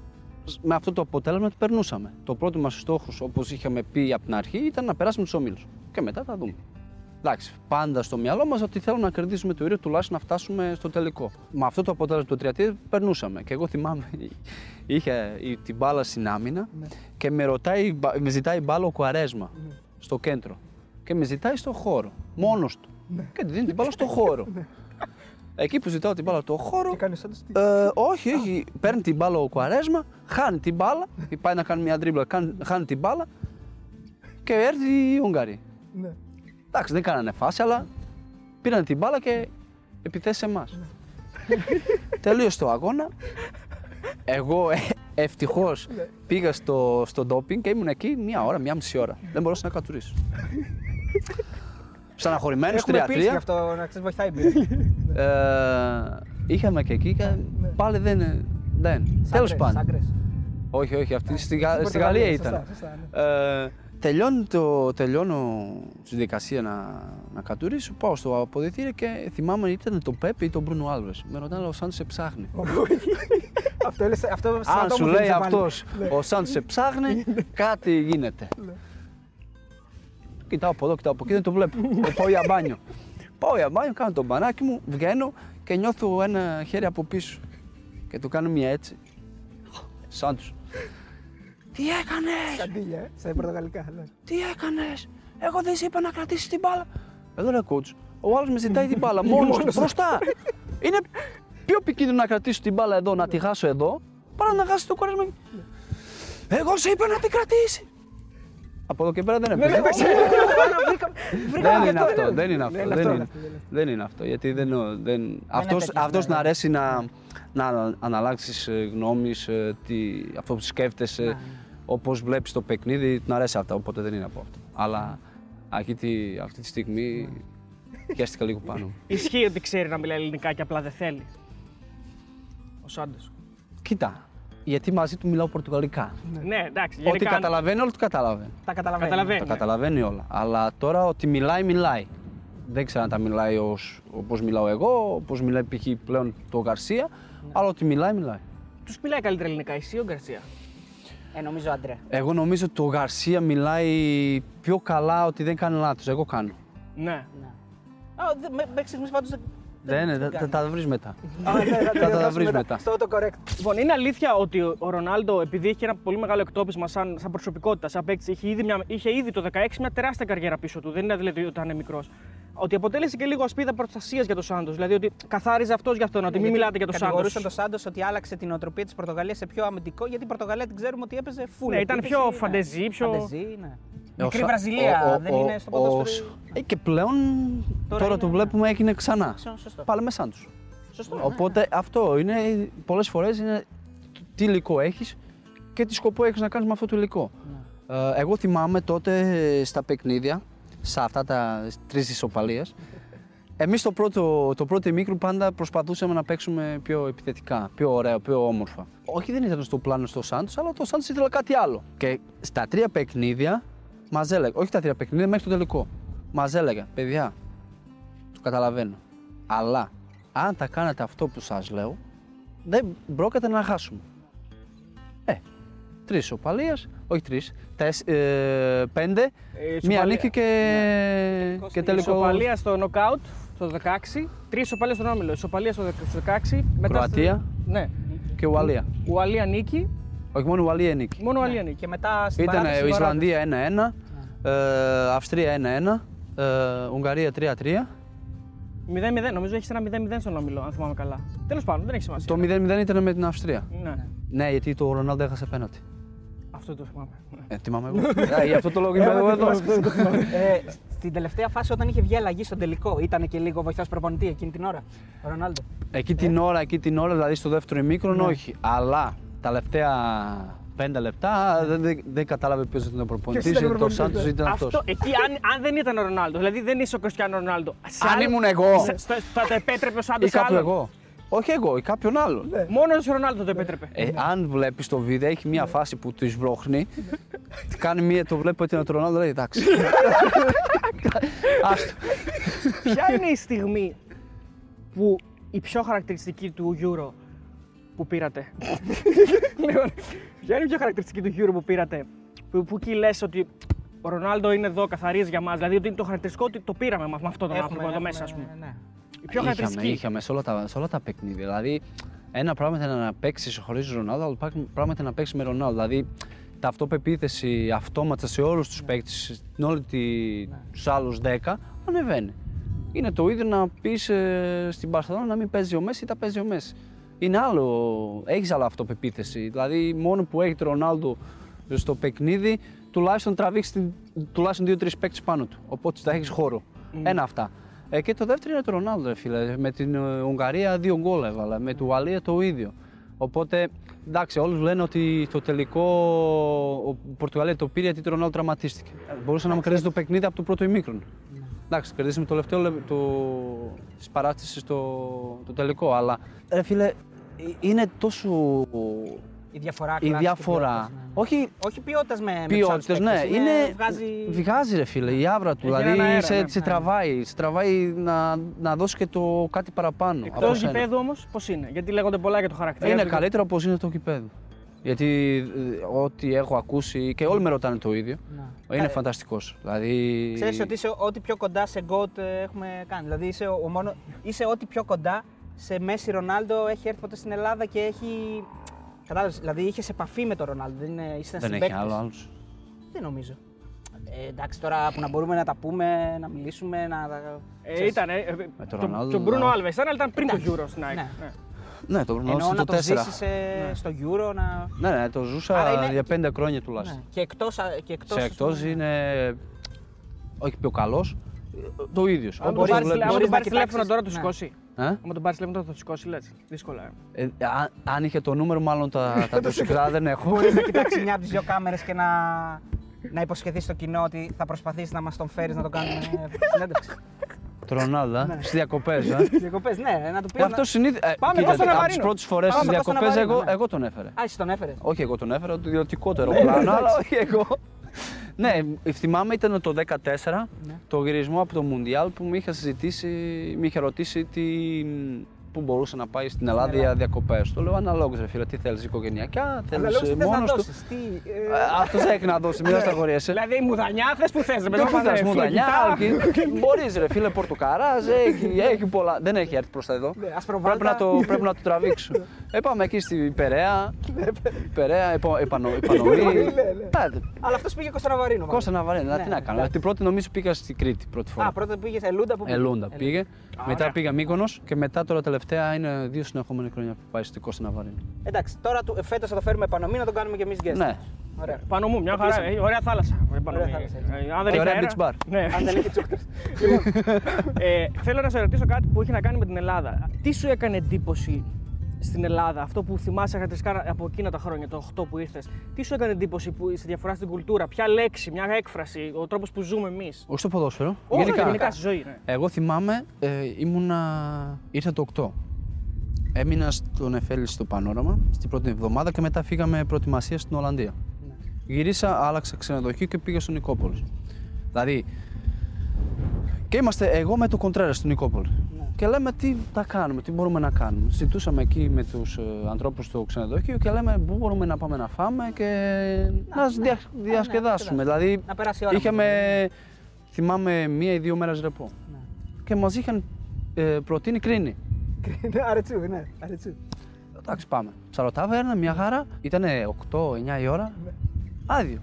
με αυτό το αποτέλεσμα το περνούσαμε. Το πρώτο μας στόχος όπως είχαμε πει από την αρχή ήταν να περάσουμε τους ομίλους και μετά θα δούμε. Εντάξει, πάντα στο μυαλό μας ότι θέλουμε να κερδίσουμε το ίδιο, τουλάχιστον να φτάσουμε στο τελικό. Με αυτό το αποτέλεσμα το 3 περνούσαμε. Και εγώ θυμάμαι, είχε η- την μπάλα στην άμυνα και με, ρωτάει, με ζητάει μπάλα ο Κουαρέσμα στο κέντρο. Και με ζητάει στο χώρο, μόνος του. Και τη δίνει την μπάλα στο χώρο. Εκεί που ζητάω την μπάλα στο χώρο, κάνει σαν το ε, όχι, όχι. Παίρνει την μπάλα ο Κουαρέσμα, χάνει την μπάλα, πάει να κάνει μια τρίμπλα, κάνει- χάνει την μπάλα και έρθει η Ουγγαρία. Ναι. Εντάξει, δεν κάνανε φάση, αλλά πήραν την μπάλα και επιθέσεις σε εμάς. Τελείωσε το αγώνα. Εγώ ε, ευτυχώς πήγα στο, στο ντόπινγκ και ήμουν εκεί μία ώρα, μία μισή ώρα. Δεν μπορούσα να κατουρίσω. Στεναχωρημένος, 3-3. Έχουμε πείσει γι' αυτό να ξέρεις, βοηθάει η μπύρα. Ε, είχαμε και εκεί και πάλι δεν. δεν. Τέλος Σάγκρες, πάντων. σάγκρες. Όχι, όχι, αυτή στη, Γα- Στην στη Πορτογαλία, Γαλλία σωστά, ήταν. Σωστά, ναι. Ε, τελειώνει το, τελειώνω στη δικασία να, να κατουρίσω, πάω στο αποδητήριο και θυμάμαι ήταν το Πέπε ή τον Μπρούνο Άλβες. Με ρωτάνε ο Σάντς σε ψάχνει. Αυτό είναι σε- αυτό σαν Αν το σου μου λέει θύμισε πάλι. αυτός ο Σάντς σε ψάχνει, κάτι γίνεται. Κοιτάω από εδώ, κοιτάω από εκεί, δεν το βλέπω. Ε, Πάω για μπάνιο. Πάω για μπάνιο, κάνω το μπανάκι μου, βγαίνω και νιώθω ένα χέρι από πίσω. Και του κάνω μια έτσι. Σαν τους. Τι έκανες, Καντήλια, ε, στα πορτογαλικά. ναι. τι έκανες, εγώ δεν σε είπα να κρατήσεις την μπάλα. Εδώ ρε coach, ο άλλος με ζητάει την μπάλα μόνος του μπροστά. Είναι πιο επικίνδυνο να κρατήσω την μπάλα εδώ, να τη χάσω εδώ, παρά να χάσεις το κορέσμα. Εγώ σε είπα να την κρατήσει. Από εδώ και πέρα δεν έπαιζε. Δεν είναι αυτό, δεν είναι αυτό. Δεν είναι Δεν αυτό, είναι, δεν είναι αυτό. Γιατί δεν, δεν, αυτός, τέτοιος, αυτός ναι, να ναι. αρέσει να, να αναλλάξεις ε, γνώμης, ε, τι, αυτό που σκέφτεσαι, όπως βλέπεις το παιχνίδι, να αρέσει αυτά, οπότε δεν είναι από αυτό. Αλλά αυτή τη, αυτή τη στιγμή πιάστηκα λίγο πάνω. μου. Ισχύει ότι ξέρει να μιλάει ελληνικά και απλά δεν θέλει. Ο Σάντος. Κοίτα, γιατί μαζί του μιλάω πορτογαλικά. Ναι, εντάξει. Ό,τι γενικά- καταλαβαίνει, όλο το καταλαβαίνει. Τα καταλαβαίνω. Καταλαβαίνει. Τα Ναι. καταλαβαίνει όλα. Αλλά τώρα ότι μιλάει, μιλάει. Δεν ξέρω αν τα μιλάει ως, όπως μιλάω εγώ, όπως μιλάει π.χ. πλέον το Γκαρσία, Ναι. αλλά ότι μιλάει, μιλάει. Τους μιλάει καλύτερα ελληνικά, εσύ ή ο Γκαρσία; Ε, νομίζω Αντρέ. Εγώ νομίζω ότι το Γκαρσία μιλάει πιο καλά ότι δεν κάνει λάθος. Εγώ κάνω. Ναι. Ναι. Α, δε- με- Μέχρι στιγμής πάντως δεν. Δεν είναι, δεν θα κάνει. τα βρεις μετά. Α, ναι, θα Θα τα δώσουμε βρεις μετά. Στο autocorrect. Λοιπόν, είναι αλήθεια ότι ο Ρονάλντο, επειδή έχει ένα πολύ μεγάλο εκτόπισμα σαν, σαν προσωπικότητα, σαν παίκτης, είχε, ήδη μια- είχε ήδη το 16 μια τεράστια καριέρα πίσω του. Δεν είναι δηλαδή ότι ήταν μικρός. Ότι αποτέλεσε και λίγο ασπίδα προστασίας για τον Σάντος. Δηλαδή ότι καθάριζε αυτός για αυτόν, ότι μην Γιατί μιλάτε για τον Σάντος. Κατηγορούσαν τον Σάντος ότι άλλαξε την οτροπία της Πορτογαλίας σε πιο αμυντικό, γιατί η Πορτογαλία την ξέρουμε ότι έπαιζε full. Ναι, ήταν επίθεση, πιο ναι. φαντεζή, πιο- Φαντεζή, ναι. Ε, Μικρή ο Σα- Βραζιλία, ο- ο- δεν ο- είναι στο ο- ποδόσφαιρο. Ε, και πλέον τώρα, είναι, το ναι. βλέπουμε έγινε ξανά. Σωστό. Πάλι με σαν τους. Σωστό. ναι, Οπότε αυτό είναι πολλές φορές είναι τι υλικό έχεις και τι σκοπό έχεις να κάνεις με αυτό το υλικό. Ναι. Ε, εγώ θυμάμαι τότε στα παιχνίδια, σε αυτά τα τρεις ισοπαλίες, εμείς το πρώτο, το πρώτο ημίχρονο πάντα προσπαθούσαμε να παίξουμε πιο επιθετικά, πιο ωραία, πιο όμορφα. Όχι δεν ήταν στο πλάνο στο Σάντος, αλλά το Σάντος ήθελε κάτι άλλο. Και στα τρία παιχνίδια μας έλεγε, όχι τα τρία παιχνίδια, μέχρι το τελικό, μας έλεγε, παιδιά, το καταλαβαίνω. Αλλά αν θα κάνετε αυτό που σας λέω, δεν πρόκειται να χάσουμε. Ε, τρεις ισοπαλίες, όχι τρεις, τες, ε, πέντε, Ε, μία ισοπαλία- νίκη και, και τελικό. Ισοπαλία στο νοκάουτ το 16, τρεις ισοπαλίε στον όμιλο. Ισοπαλία στο 16, μετά. Κροατία στη- Ναι. και Ουαλία. Ουαλία νίκη, Όχι μόνο Ουαλία νίκη. μόνο Ναι. Ουαλία νίκη. Και μετά στην Ήταν παράταση, η παράταση. Ισλανδία 1-1, ε, Αυστρία 1-1, ε, Ουγγαρία 3-3. 0-0, νομίζω έχεις ένα 0-0 στον όμιλο, αν θυμάμαι καλά. Τέλος πάντων, δεν έχει σημασία. Το 0-0 ήταν με την Αυστρία. Ναι, Ναι, γιατί το Ρονάλντο έχασε πέναλτι. αυτό το θυμάμαι. Ε, θυμάμαι εγώ. Ε, Γι' αυτό το λόγο είμαι εγώ εδώ. Ε, στην τελευταία φάση όταν είχε βγει αλλαγή στον τελικό, ήταν και λίγο βοηθός προπονητή εκείνη την ώρα. Ο Ρονάλντο; Εκεί την ώρα, εκεί την ώρα, δηλαδή στο δεύτερο ημίχρονο, Ναι. όχι. Αλλά τα τελευταία πέντε λεπτά δεν, δεν, δεν κατάλαβε ποιος ήταν ο προπονητής. ήταν ο Το προπονητής, Σάντος ναι. ήταν αυτό. Αυτός, εκεί, αν, αν δεν ήταν ο Ρονάλντος, δηλαδή δεν είσαι ο Κριστιανό Ρονάλντο. σε Αν άλλο- ήμουν εγώ. σε- στο- Θα το επέτρεπε ο Σάντος Ή κάποιο εγώ. Όχι εγώ, ή κάποιον άλλον. Μόνος ο Ρονάλντο το επέτρεπε. Ε, αν βλέπεις το βίντεο, έχει μια φάση που του βρώχνει. κάνει μια, το βλέπει ότι είναι το Ρονάλντο, λέει εντάξει. Άστο. Ποια είναι η στιγμή που η πιο χαρακτηριστική του Euro που πήρατε. λοιπόν, ποια είναι η πιο χαρακτηριστική του Euro που πήρατε, που, που εκεί λες ότι ο Ρονάλντο είναι εδώ, καθαρίζει για μας, δηλαδή ότι είναι το χαρακτηριστικό ότι το πήραμε με με αυτόν τον άνθρωπο εδώ μέσα, ας πούμε. Ναι. Η πιο είχαμε, χαρακτηριστική. είχαμε σε όλα, τα, σε όλα τα παιχνίδια. Δηλαδή, ένα πράγμα ήταν να παίξεις χωρίς Ρονάλντο, άλλο πράγμα ήταν να παίξεις με Ρονάλντο. Δηλαδή, τα αυτοπεποίθηση αυτόματα σε όλους τους παίκτες, στην όλη τη, τους άλλους 10, ανεβαίνει. Είναι το ίδιο να πεις στην Παρσελόνα να μην παίζει ο Μέση ή τα παίζει ο Μέση. Είναι άλλο, έχεις άλλη αυτοπεποίθηση. Δηλαδή, μόνο που έχει το Ρονάλντο στο παιχνίδι, τουλάχιστον τραβήξεις την- τουλάχιστον δύο-τρεις παίκτες πάνω του. Οπότε θα έχεις χώρο. Ένα αυτά. Ε, και το δεύτερο είναι το Ρονάλντο, ρε φίλε. Με την ε, Ουγγαρία δύο γκολ έβαλε. Με την Ουαλία το ίδιο. Οπότε, εντάξει, όλους λένε ότι το τελικό ο Πορτογαλία το πήρε γιατί το Ρονάλντο τραυματίστηκε. Μπορούσε να μου κερδίσει το παιχνίδι από το πρώτο ημίχρονο. Εντάξει, κερδίσαμε το τελευταίο λεπτό το... της παράσταση το... το τελικό. Αλλά, ρε φίλε, ε, είναι τόσο. Η διαφορά. Η κλάση και διαφορά. ποιότητας, ναι. Όχι Όχι ποιότητας με, με τους ποιότητε, άλλους ναι. παίκτες, Είναι... Βγάζει. Βγάζει, ρε φίλε, η άβρα του. Έχει έναν δηλαδή, αέρα, σε, ναι. σε Ναι. τραβάει. Σε τραβάει να, να δώσει και το κάτι παραπάνω. Εκτός από σένα. γηπέδου όμως, πώς είναι; Γιατί λέγονται πολλά για το χαρακτήρα. Είναι του. καλύτερο από είναι το γηπέδου. Γιατί ε, ό,τι έχω ακούσει και όλοι με ρωτάνε το ίδιο. Ναι. Είναι Ε, φανταστικός. Δηλαδή. Ξέρεις ότι είσαι ό,τι πιο κοντά σε GOAT ε, έχουμε κάνει. Δηλαδή είσαι, ο, ο μόνο, είσαι ό,τι πιο κοντά σε Μέση Ρονάλντο έχει έρθει ποτέ στην Ελλάδα και έχει. Κατάλαβες, δηλαδή είχες επαφή με τον Ρονάλντο. Δεν είναι, ήσασταν Δεν έχει συμπαίκτες. άλλο άλλους. Δεν νομίζω. Ε, εντάξει, τώρα που να μπορούμε να τα πούμε, να μιλήσουμε, να. Ε, ξέρεις, ήταν. Ε, Με το, τον Ρονάλντο, το Μπρούνο ναι. Άλβες ήταν, αλλά ήταν πριν το Εντάξει, Euro στην ΑΕΚ. ναι. Ναι. Ναι, το Εννοώ γνώρισα να το το 4. ζήσει στο Euro. Να... Ναι, ναι, το Άρα ζούσα είναι- για πέντε χρόνια Ναι. τουλάχιστον. Και εκτό. Και εκτός, Σε ας εκτός πούμε, είναι όχι πιο καλός, το ίδιος. Αν τον μπορείς- πάρει μπορείς τηλέφωνο να τηλέφωνο κοιτάξεις, τώρα του ναι. σηκώσει. Ε? Αν τον πάρει τηλέφωνο τώρα θα του σηκώσει, λε. Δύσκολα. ε. Ε, αν, αν είχε το νούμερο, μάλλον τα, τα τοξικά δεν έχω. Μπορεί να κοιτάξει μια από τι δύο κάμερε και να, να υποσχεθεί στο κοινό ότι θα προσπαθήσει να μα τον φέρει να το κάνουμε συνέντευξη. Το Ρονάλντο, Ναι. ε, στις διακοπές. Διακοπέ, ναι, να του πει. Ε, αυτός συνήθω. Πάμε, κοίτα, Κώστα από τις Ναβαρίνο. πρώτες φορές Πάμε, στις Κώστα διακοπές, Ναβαρίνο, εγώ, ναι. εγώ τον έφερε. Α, εσύ τον έφερες. Όχι, εγώ τον έφερα, το ιδιωτικότερο πλάνο, αλλά όχι εγώ. ναι, θυμάμαι ήταν το 2014 Ναι. το γυρισμό από το Μουντιάλ που με είχε συζητήσει, με είχε ρωτήσει τι, πού μπορούσε να πάει στην Ελλάδα για διακοπές. Το λέω αναλόγως, ρε φίλε, τι θέλεις οικογενειακά, θέλεις Αλλά λόγω τι θες να μόνος του. δώσεις, τι, ε, Αυτό έχει να δώσει, μην σταγοριέσαι. Δηλαδή η μουδανιά θες που θες. Δεν πού μου δανειά, μπορείς ρε φίλε, πορτοκαράζ, έχει, έχει πολλά. Δεν έχει έρθει προς τα εδώ. Ναι, ασπροβάλτα. Πρέπει να το, πρέπει να το τραβήξω. ε, πάμε εκεί στην Περαία. Περαία, επα, επανο, επανομή. Άντε, Αλλά αυτός πήγε Κωνσταντινοβαρίνο. Κώστα να βαρύνει, Ναι, τι να κάνω. εντάξει. Την πρώτη νομίζω πήγα στην Κρήτη πρώτη Α, φορά. πρώτα πήγες Ελούντα που Ελούντα πήγε. Μετά ωραία. πήγα Μύκονος και μετά τώρα τελευταία είναι δύο συνεχόμενα χρόνια που πάει στην Κώστα Ναβαρίνη. Εντάξει, τώρα φέτος θα το φέρουμε επανομή να το κάνουμε και εμείς guest. Ναι. Ωραία. Πάνω μου, μια Το χαρά. κλείσαμε. ε, Ωραία θάλασσα. Επάνω Ωραία μου. θάλασσα, Ε, Αν δεν Και έχει ωραία αέρα- beach bar. Ναι. Αν δεν έχει τσούχτρες. Ε, θέλω να σε ρωτήσω κάτι που έχει να κάνει με την Ελλάδα. Τι σου έκανε εντύπωση στην Ελλάδα, αυτό που θυμάσαι χαρακτηριστικά από εκείνα τα χρόνια, το 8 που ήρθες, τι σου έκανε εντύπωση που, στη διαφορά στην κουλτούρα, ποια λέξη, μια έκφραση, ο τρόπος που ζούμε εμείς; Όχι στο ποδόσφαιρο. Όχι, γενικά, γενικά στη ζωή. Ναι. Εγώ θυμάμαι, ε, ήμουνα, ήρθα το 8. Έμεινα στον Εφέλη στο Πανόραμα στην πρώτη εβδομάδα και μετά φύγαμε προετοιμασία στην Ολλανδία. Γυρίσα, άλλαξα ξενοδοχείο και πήγα στο Νικόπολη. Δηλαδή, και είμαστε εγώ με το Κοντρέρας στο Νικόπολη. Και λέμε τι τα κάνουμε, τι μπορούμε να κάνουμε. Συζητούσαμε εκεί με τους ε, ανθρώπους στο ξενοδοχείο και λέμε πού μπορούμε να πάμε να φάμε και να, δια, διασκεδάσουμε. δηλαδή, Να περάσει η ώρα. είχαμε, θυμάμαι, μία ή δύο μέρες ρεπό. Ναι. Και μας είχαν ε, προτείνει κρίνη. Αρετσού, ναι, αρετσού. Εντάξει, πάμε. Ψαροτάβερνα, μια χαρά. Ήταν 8-9 η ώρα. Άδειο.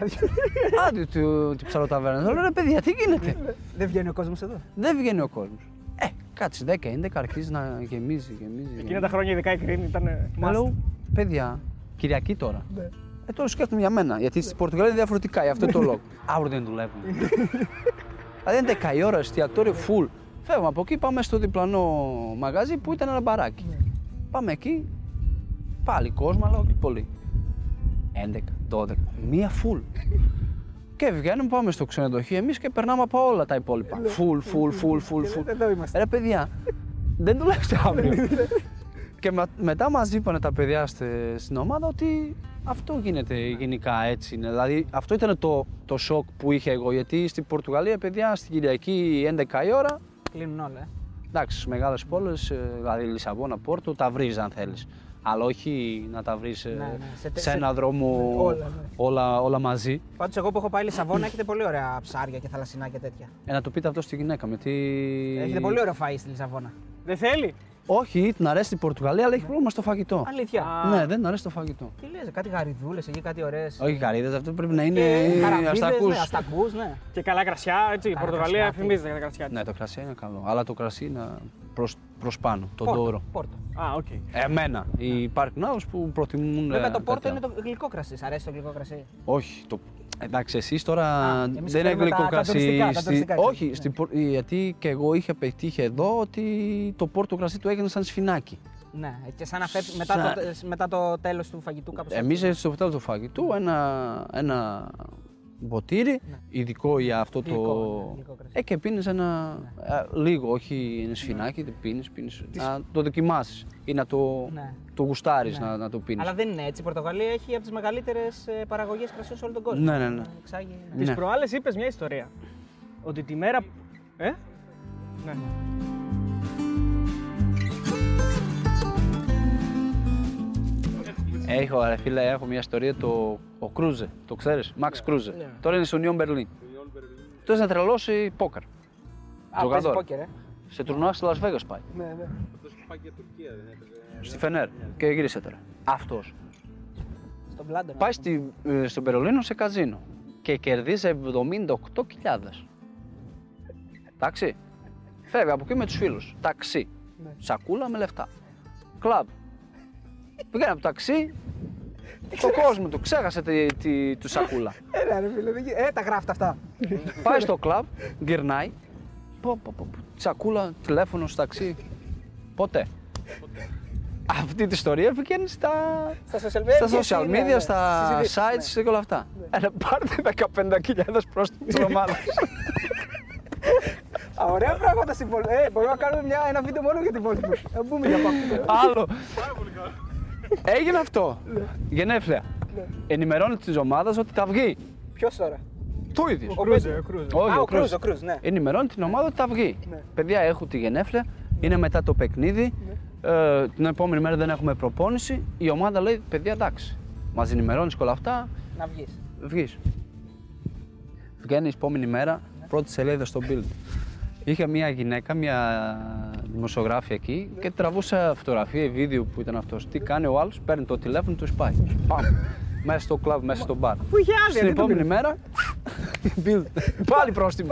Άδειο του, του ψαροταβέρνα. Λέω ρε παιδιά, τι γίνεται; Δεν βγαίνει ο κόσμος εδώ. Δεν βγαίνει ο κόσμος. Ε, κάτσε 10-11 αρχίζει να γεμίζει, γεμίζει. Εκείνα τα χρόνια, ειδικά η Κρίνη ήταν. ε, Μα must. λέω, παιδιά, Κυριακή τώρα. Ναι. Ε, τώρα σκέφτομαι για μένα. Γιατί στην Πορτογαλία είναι διαφορετικά, γι' αυτό το λόγο. Αύριο δεν δουλεύουν. δηλαδή είναι 10 η ώρα, εστιατόριο full. Φεύγουμε από εκεί, πάμε στο διπλανό μαγαζί που ήταν ένα μπαράκι. Πάμε εκεί, πάλι κόσμο, αλλά όχι πολύ. 11, 12, μία full. Και βγαίνουμε, πάμε στο ξενοδοχείο εμείς και περνάμε από όλα τα υπόλοιπα. Full, full, full, full, full. Εδώ είμαστε. Ρε παιδιά, δεν δουλεύετε αύριο. και με- μετά μας είπαν τα παιδιά στε- στην ομάδα ότι αυτό γίνεται γενικά έτσι. Είναι. Δηλαδή αυτό ήταν το, το σοκ που είχε εγώ γιατί στην Πορτογαλία παιδιά στην Κυριακή 11 η ώρα Κλείνουν όλα. ε. εντάξει στις μεγάλες πόλεις, ε, δηλαδή Λισαβόνα, Πόρτο, τα βρεις αν θέλεις. Αλλά όχι να τα βρεις ε, Ναι, ναι, σε τε- σε σε- ένα δρόμο όλα, ναι. όλα, όλα μαζί. Πάντως, εγώ που έχω πάει Λισαβόνα έχετε πολύ ωραία ψάρια και θαλασσινά και τέτοια. Ε, να το πείτε αυτό στη γυναίκα με τι... Έχετε πολύ ωραίο φαΐ στη Λισαβόνα. Δεν θέλει; Όχι, την αρέσει την Πορτογαλία, αλλά έχει πρόβλημα στο φαγητό. Αλήθεια. Α. Ναι, δεν την αρέσει το φαγητό. Τι λες, κάτι γαριδούλες εκεί, κάτι ωραίες. Όχι καρύδες, αυτό πρέπει να είναι αστακούς. Ναι, αστακούς, ναι. Και καλά κρασιά, έτσι. Η Καλά Πορτογαλία κρασιά, φημίζεται για τα κρασιά. της. Ναι, το κρασί είναι καλό. Αλλά το κρασί είναι προς, προς πάνω, τον Πόρτο, τόρο. Πόρτο. Α, οκ. Εμένα. Υπάρχουν άλλοι που προτιμούν. Βέβαια ε, το πόρτο τέτοια. είναι το γλυκό κρασί. Σ' αρέσει το γλυκό κρασί; Όχι. Το... Εντάξει, εσείς τώρα Α, εμείς δεν είναι ξέρουμε γλυκό τα- τα κρασί. τουριστικά, τα στη- τουριστικά, Όχι, ξέρεις, στην Πορ- γιατί και εγώ είχα πετύχει εδώ ότι το πόρτο κρασί του έγινε σαν σφινάκι. Ναι, και σαν να φεύγει μετά, Σα- το, μετά το τέλος του φαγητού κάπως Εμείς έτσι. στο τέλος του φαγητού ένα, ένα ποτήρι ειδικό για αυτό Ναι. Γλυκό, το. ναι, γλυκό κρασί. Ε, και πίνεις ένα. ε, λίγο, όχι ένα σφινάκι, δεν πίνεις. Να το δοκιμάσεις ή να το, Ναι. το γουστάρεις Ναι. να, να το πίνεις. Αλλά δεν είναι έτσι. Η Πορτογαλία έχει από τις μεγαλύτερες παραγωγές κρασιού σε όλο τον κόσμο. Ναι, ναι, ναι. Εξάγει, Ναι. Τις προάλλες είπες μια ιστορία. Ότι τη μέρα... Ε; Ναι. Έχω, ρε φίλε, έχω μια ιστορία το ο Κρούζε. Το ξέρεις, Μαξ Κρούζε. Τώρα είναι στο Union Berlin. Αυτό είναι τρελό πόκερ. Α, παίζει πόκερ, ε. Σε τουρνουά στη Las Vegas πάει. Ναι, ναι. Στη Φενέρ. Και γύρισε τώρα. Αυτός. Στον Πλάντο. Πάει στη, ε, στο Περολίνο σε καζίνο και κερδίζει 78.000. Εντάξει. Φεύγει από εκεί με τους φίλους. Ταξί. Ναι. Σακούλα με λεφτά. Κλαμπ. Πήγαινε από το ταξί. Το κόσμος του ξέχασε τη, τη, του σακούλα. Έλα ρε φίλε, δεν γι- ε, τα γράφτε αυτά. Πάει στο κλαμπ, γυρνάει. Πω, πω, πω, πω. Σακούλα, τηλέφωνο στο ταξί. Ποτέ. Αυτή τη ιστορία βγαίνει στα, Στα social media. στα social ναι, media, ναι. στα Στις ειδήσεις, sites και όλα αυτά. Έλα, πάρτε 15.000 πρόστιμος της ομάδας. ναι. Α, Ωραία πράγματα στην Πολ. Ε, μπορούμε να κάνουμε μια, ένα βίντεο μόνο για την Wolfsburg. Να πούμε για πάνω. Άλλο. Έγινε αυτό. Γενέφλια. Ενημερώνει της ομάδας ότι θα βγει. Ποιος τώρα; Το ίδιο. Ο Κρούζε, ο Κρούζε. Όχι, Α, ο ο Κρούζ, Κρούζ. ο Κρούζ, ναι. Ενημερώνει την ομάδα ότι θα βγει. Ναι. Παιδιά, έχω τη γενέφλια. Είναι μετά το παιχνίδι. Ε, την επόμενη μέρα δεν έχουμε προπόνηση. Η ομάδα λέει: Παιδιά, εντάξει. Μας ενημερώνεις και όλα αυτά. Να βγεις. Βγεις. Βγαίνεις η επόμενη μέρα, πρώτη σελίδα στο build. Είχε μια γυναίκα, μια δημοσιογράφη εκεί και τραβούσε φωτογραφία ή βίντεο που ήταν αυτός. Τι κάνει ο άλλος, παίρνει το τηλέφωνο, τους σπάει. Πάμε. Μέσα στο κλαμπ, μέσα στο μπαρ. Πού είχε άδεια, Στην δεν το επόμενη πήρες; μέρα, build. Πάλι πρόστιμο.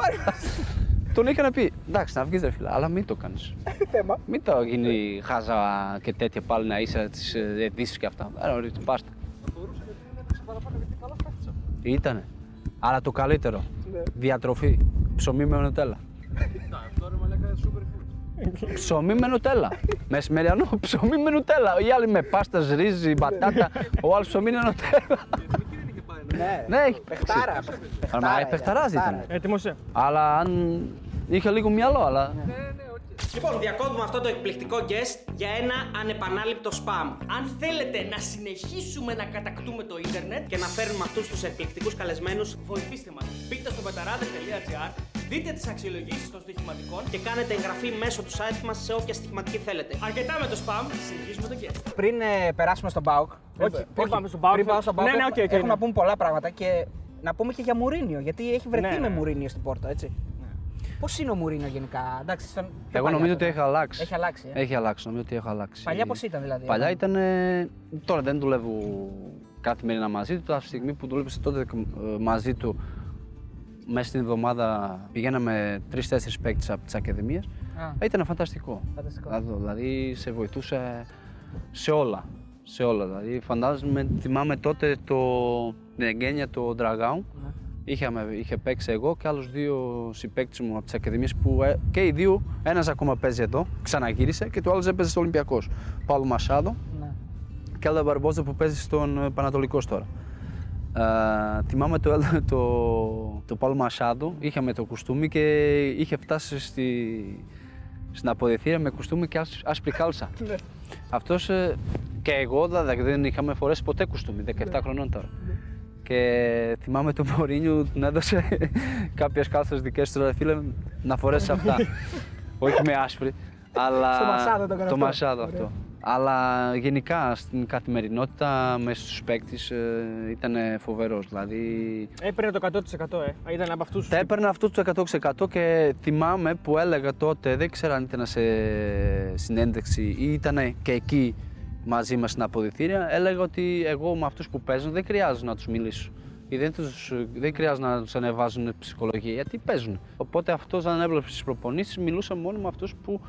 Τον είχαν πει, εντάξει να βγεις ρε φίλε, αλλά μην το κάνεις. Θέμα. Μην το γίνει χάζα και τέτοια πάλι να είσαι τις ε, ειδήσεις και αυτά. Άρα ωραία, πάστα. Ήτανε. Αλλά το καλύτερο. Ναι. Διατροφή. Ψωμί με νοτέλα. Ψωμί με νουτέλα. Μεσημεριανό ψωμί με νουτέλα. Οι άλλοι με πάστας, ρύζι, μπατάτα. Ο άλλος ψωμί είναι νουτέλα. Ναι, Ναι, έχει Πεχτάρα. Αλλά ε, παιχταράς ήταν. Έτοιμος, ε. Αλλά αν είχε λίγο μυαλό, αλλά. Λοιπόν, διακόπτουμε αυτό το εκπληκτικό guest για ένα ανεπανάληπτο spam. Αν θέλετε να συνεχίσουμε να κατακτούμε το ίντερνετ και να φέρνουμε αυτούς τους εκπληκτικούς καλεσμένους, βοηθήστε μας. Μπείτε στο πεταράδε.gr, δείτε τις αξιολογήσεις των στοιχηματικών και κάνετε εγγραφή μέσω του site μας σε όποια στοιχηματική θέλετε. Αρκετά με το spam, συνεχίζουμε το guest. Πριν ε, περάσουμε στον ΠΑΟΚ. Όχι, πριν πάμε στον ΠΑΟΚ, Πριν πάμε στον ναι, ΠΑΟΚ. ναι, οκ, οκ, έχουμε ναι. να πούμε πολλά πράγματα και να πούμε και για Μουρίνιο. Γιατί έχει βρεθεί Ναι, με ναι. Μουρίνιο στην πόρτα, έτσι. Πώς είναι ο Μουρίνιο γενικά, εντάξει. Στον... πιο Εγώ παλιά νομίζω τότε. ότι έχει αλλάξει. Έχει αλλάξει. Ε. Έχει αλλάξει, νομίζω ότι έχει αλλάξει. Παλιά πώς ήταν δηλαδή. Παλιά ε; ήταν. Τώρα δεν δουλεύω καθημερινά μαζί του. Από τη στιγμή που δούλεψε τότε ε, μαζί του, μέσα στην εβδομάδα πηγαίναμε τρει-τέσσερι παίκτες από τις ακαδημίες. Α. Ήταν φανταστικό. Φανταστικό. Να δω, Δηλαδή σε βοηθούσε σε όλα. Σε όλα. Δηλαδή φαντάζομαι, θυμάμαι τότε το, την εγγένεια το Dragão. Ναι. Είχαμε, είχε παίξει εγώ και άλλους δύο συμπαίκτες μου από τις ακαδημίες που ε, και οι δύο, ένας ακόμα παίζει εδώ, ξαναγύρισε και το άλλος έπαιζε στο Ολυμπιακός. Παύλο Μασάδο Ναι. και Έλτα Μπαρμπόζα που παίζει στον ε, Πανατολικός τώρα. Ε, θυμάμαι το, Έλτα- το, το Παύλο Μασάδο, είχαμε το κουστούμι και είχε φτάσει στη, στην αποδεθήρα με κουστούμι και άσ- άσπρη κάλσα. Αυτός ε, και εγώ δηλαδή, δεν είχαμε φορέσει ποτέ κουστούμι, 17 χρονών τώρα. Και θυμάμαι τον Μωρίνιου του έδωσε κάποιες κάλτσες δικές του, ρε φίλε, να φορέσεις αυτά. Όχι με άσπρη, αλλά... Στο Μασάδο το έκανε Το αυτό. Μασάδο Ωραία. αυτό. Αλλά γενικά στην καθημερινότητα μέσα στους παίκτες ε, ήταν φοβερός. Δηλαδή Έπαιρνε το 100% ε. Ήταν από αυτούς τα έπαιρνε αυτό το 100% και θυμάμαι που έλεγα τότε, δεν ξέρω αν ήταν σε συνέντευξη ή ήταν και εκεί μαζί μας στην αποδητήρια, έλεγα ότι εγώ με αυτούς που παίζουν δεν χρειάζεται να τους μιλήσω. Ή δεν, τους, δεν χρειάζεται να τους ανεβάζουν ψυχολογία, γιατί παίζουν. Οπότε αυτός αν έβλεπε στις προπονήσεις μιλούσα μόνο με αυτούς που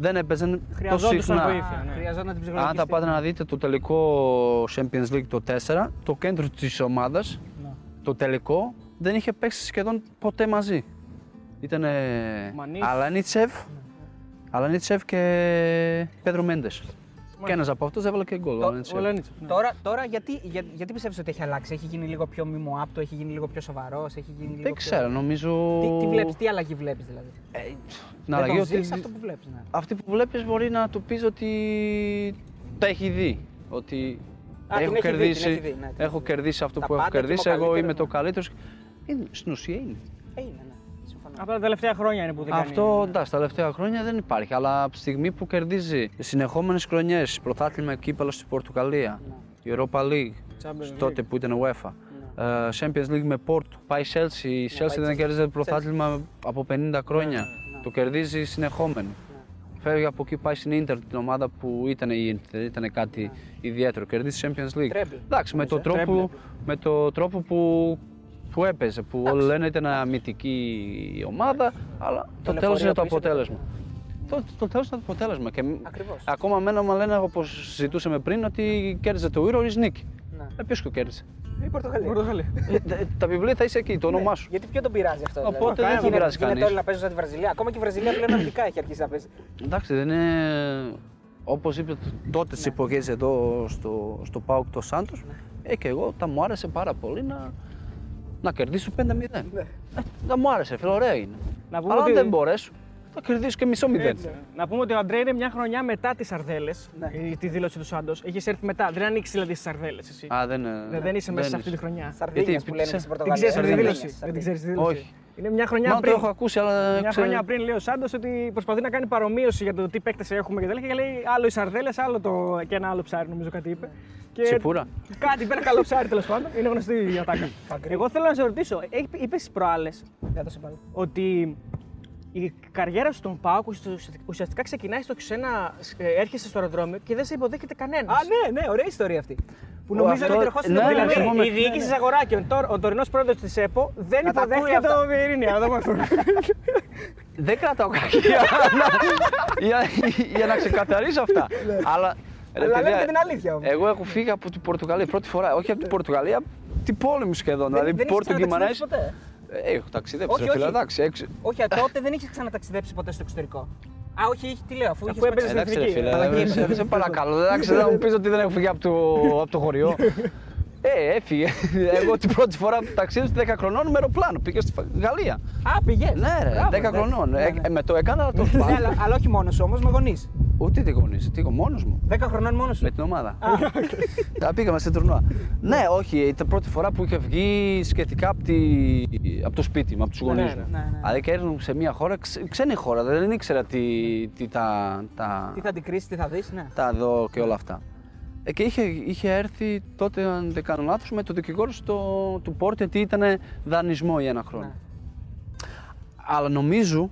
δεν έπαιζαν τόσο Χρειαζόντουσαν συχνά. βοήθεια. ναι. Χρειαζόταν την ψυχολογική Αν τα πάτε να δείτε το τελικό Champions League το 4, το κέντρο της ομάδας, Ναι. το τελικό, δεν είχε παίξει σχεδόν ποτέ μαζί. Ήταν Μανίς. Αλανίτσεφ, Αλανίτσεφ και Πέντρο Μέντες. Και ένας από αυτούς έβαλε και γκολ. ο Το- Αλανίτσεφ. Ο Λένιτσεφ. ναι. Τώρα, τώρα γιατί, για, γιατί πιστεύεις ότι έχει αλλάξει, έχει γίνει λίγο πιο μιμοάπτο, έχει γίνει λίγο πιο σοβαρός, έχει γίνει λίγο Δεν πιο... ξέρω, νομίζω... Τι, τι βλέπεις, τι αλλαγή βλέπεις δηλαδή; Ε, την Δεν αλλαγή τον ότι... ζεις αυτό που βλέπεις, ναι. Αυτή που βλέπεις μπορεί να του πεις ότι τα έχει δει. Ότι Α, την έχω, έχει δει, την κερδίσει, έχει δει, ναι, την έχω έχει δει. κερδίσει αυτό Τα που έχω πάντα και είμαι ο κερδίσει, εγώ είμαι καλύτερος, το ναι. καλύτερος. Είναι, στην ουσία είναι. Ε, είναι, ναι. Συμφωνώ. Απλά τα τελευταία χρόνια είναι που δεν Αυτό κάνει. ναι. εντάξει, τα τελευταία χρόνια δεν υπάρχει. Αλλά από τη στιγμή που κερδίζει συνεχόμενες χρονιές, πρωτάθλημα κύπελος στην Πορτογαλία, η Europa League, Champions τότε που ήταν UEFA, ε, Champions League με Porto, πάει η Chelsea. Η Chelsea πάει δεν Chelsea. κέρδιζε πρωτάθλημα από 50 χρόνια. ναι. Το Το κερδίζει συνεχόμενο. Φεύγει από εκεί, πάει στην Ίντερ την ομάδα που ήταν η Ίντερ, ήταν κάτι ιδιαίτερο. Κερδίζει Champions League. Treble. Εντάξει, με το, τρόπο, με το τρόπο που, που έπαιζε, που όλοι λένε ήταν αμυντική ομάδα, αλλά το λεωφορείο τέλος είναι το πίσω, αποτέλεσμα. Το, το τέλος είναι το αποτέλεσμα. Και Ακριβώς. ακόμα μένα μου λένε, όπως συζητούσαμε πριν, ότι κέρδιζε το Euro η νίκη. Ναι. Ε, ποιος το κέρδισε; Η Πορτογαλία. Πορτογαλία. Ε, τε- τα βιβλία θα είσαι εκεί, το όνομά σου. Γιατί ποιο τον πειράζει αυτό. Οπότε δηλαδή. δεν τον Γίνεται- πειράζει Γίνεται κανείς. όλοι να παίζουν σαν τη Βραζιλία. Ακόμα και η Βραζιλία πλέον αρνητικά έχει αρχίσει να παίζει. Εντάξει, δεν είναι. Όπως είπε τότε στι εποχές εδώ στο, στο ΠΑΟΚ το Σάντος, ε, και εγώ τα μου άρεσε πάρα πολύ να, να κερδίσω 5-0. Ε, δεν μου άρεσε, φίλε, ωραία είναι. Να πούμε Αλλά αν ότι- δεν μπορέσω, θα κερδίσω και μισό μηδέν. Να πούμε ότι ο Αντρέ είναι μια χρονιά μετά τις Αρδέλες. Τη δήλωση του Σάντος. Έχεις έρθει μετά. Δεν ανοίξεις δηλαδή στις Αρδέλες εσύ. Α, δεν, ε, Δεν- δεν είσαι μέσα σε είσαι. αυτή τη χρονιά. Σαρδίνιες Γιατί, που λένε σε- στην Δεν Πορτογαλία. ξέρεις τη Σαρδίνιες, δήλωση. Δεν Σαρδίνιες. ξέρεις τη δήλωση. Όχι. Είναι μια χρονιά Μάλλον το πριν. έχω ακούσει, αλλά. Μια ξέρω- χρονιά πριν λέει ο Σάντος ότι προσπαθεί να κάνει παρομοίωση για το τι παίκτες έχουμε και τέτοια. Και λέει άλλο οι Σαρδέλες, άλλο το... και ένα άλλο ψάρι, νομίζω κάτι είπε. Και Σιπούρα. Κάτι, είπε ένα καλό ψάρι τέλος πάντων. Είναι γνωστή η ατάκα. Εγώ θέλω να σε ρωτήσω, είπες στι προάλλες Δεν το συμπαθώ. ότι η καριέρα σου στον Πάοκ ουσιαστικά ξεκινάει στο ξένα, ε, έρχεσαι στο αεροδρόμιο και δεν σε υποδέχεται κανένας. Α, ναι, ναι, ωραία ιστορία αυτή. Που Ο, νομίζω αυτό- ότι ερχόσουν ναι, το ναι, δηλαδή. συμφωνώ. η διοίκηση Ζαγοράκιων, τώρα, ο τωρινός πρόεδρος της ΕΠΟ δεν Να τα ακούει υποδέχεται αυτά. το Βιερίνια. εδώ μας. Δεν κρατάω κακία για, για να ξεκαθαρίσω αυτά. Αλλά, ρε Ναι. Αλλά λέμε παιδιά, και την αλήθεια όμως. Εγώ έχω φύγει από την Πορτογαλία πρώτη φορά. Όχι από την Πορτογαλία, από την πόλη μου σχεδόν. δηλαδή, δεν Πόρτο έχεις Γκυμανέζ. ξαναταξιδέψει ποτέ. Ε, έχω ταξιδέψει. Όχι, ρε φίλε, όχι. εντάξει, έξι. Όχι, α, τότε δεν είχε ξαναταξιδέψει ποτέ στο εξωτερικό. Α, όχι, είχε- τι λέω, αφού είχε έπαιζες στην Εντάξει, ρε εθνική, φίλε, Μαλακία σε, είπε. σε παρακαλώ. Εντάξει, δεν θα μου πεις ότι δεν έχω φύγει από το, από το χωριό. Ε, έφυγε. Εγώ την πρώτη φορά που ταξίδεψα 10 χρονών με αεροπλάνο. Πήγα στη Φα- Γαλλία. Α, πηγαίνει. Ναι, ρε, 10 χρονών. Ε, ε, με το έκανα, αλλά το Ναι, σπάω. αλλά, αλλά όχι μόνος όμως, με γονείς. Ούτε τι γονείς, τι μόνος μου. 10 χρονών μόνος σου. Με την ομάδα. Τα πήγαμε σε τουρνουά. ναι, όχι, ήταν η πρώτη φορά που είχε βγει σχετικά από, τη... από το σπίτι μου, από τους γονείς ναι, μου. ναι, ναι. Δηλαδή και ήρθαν σε μια χώρα, ξε- ξένη χώρα, δεν ήξερα τι, τι τα, τα, Τι θα την κρίσει, τι θα δεις, ναι. τα δω και όλα αυτά. Ε, και είχε, είχε έρθει τότε, αν δεν κάνω λάθος, με το δικηγόρο στο, του Πόρτο, γιατί ήταν δανεισμό για ένα χρόνο. Ναι. Αλλά νομίζω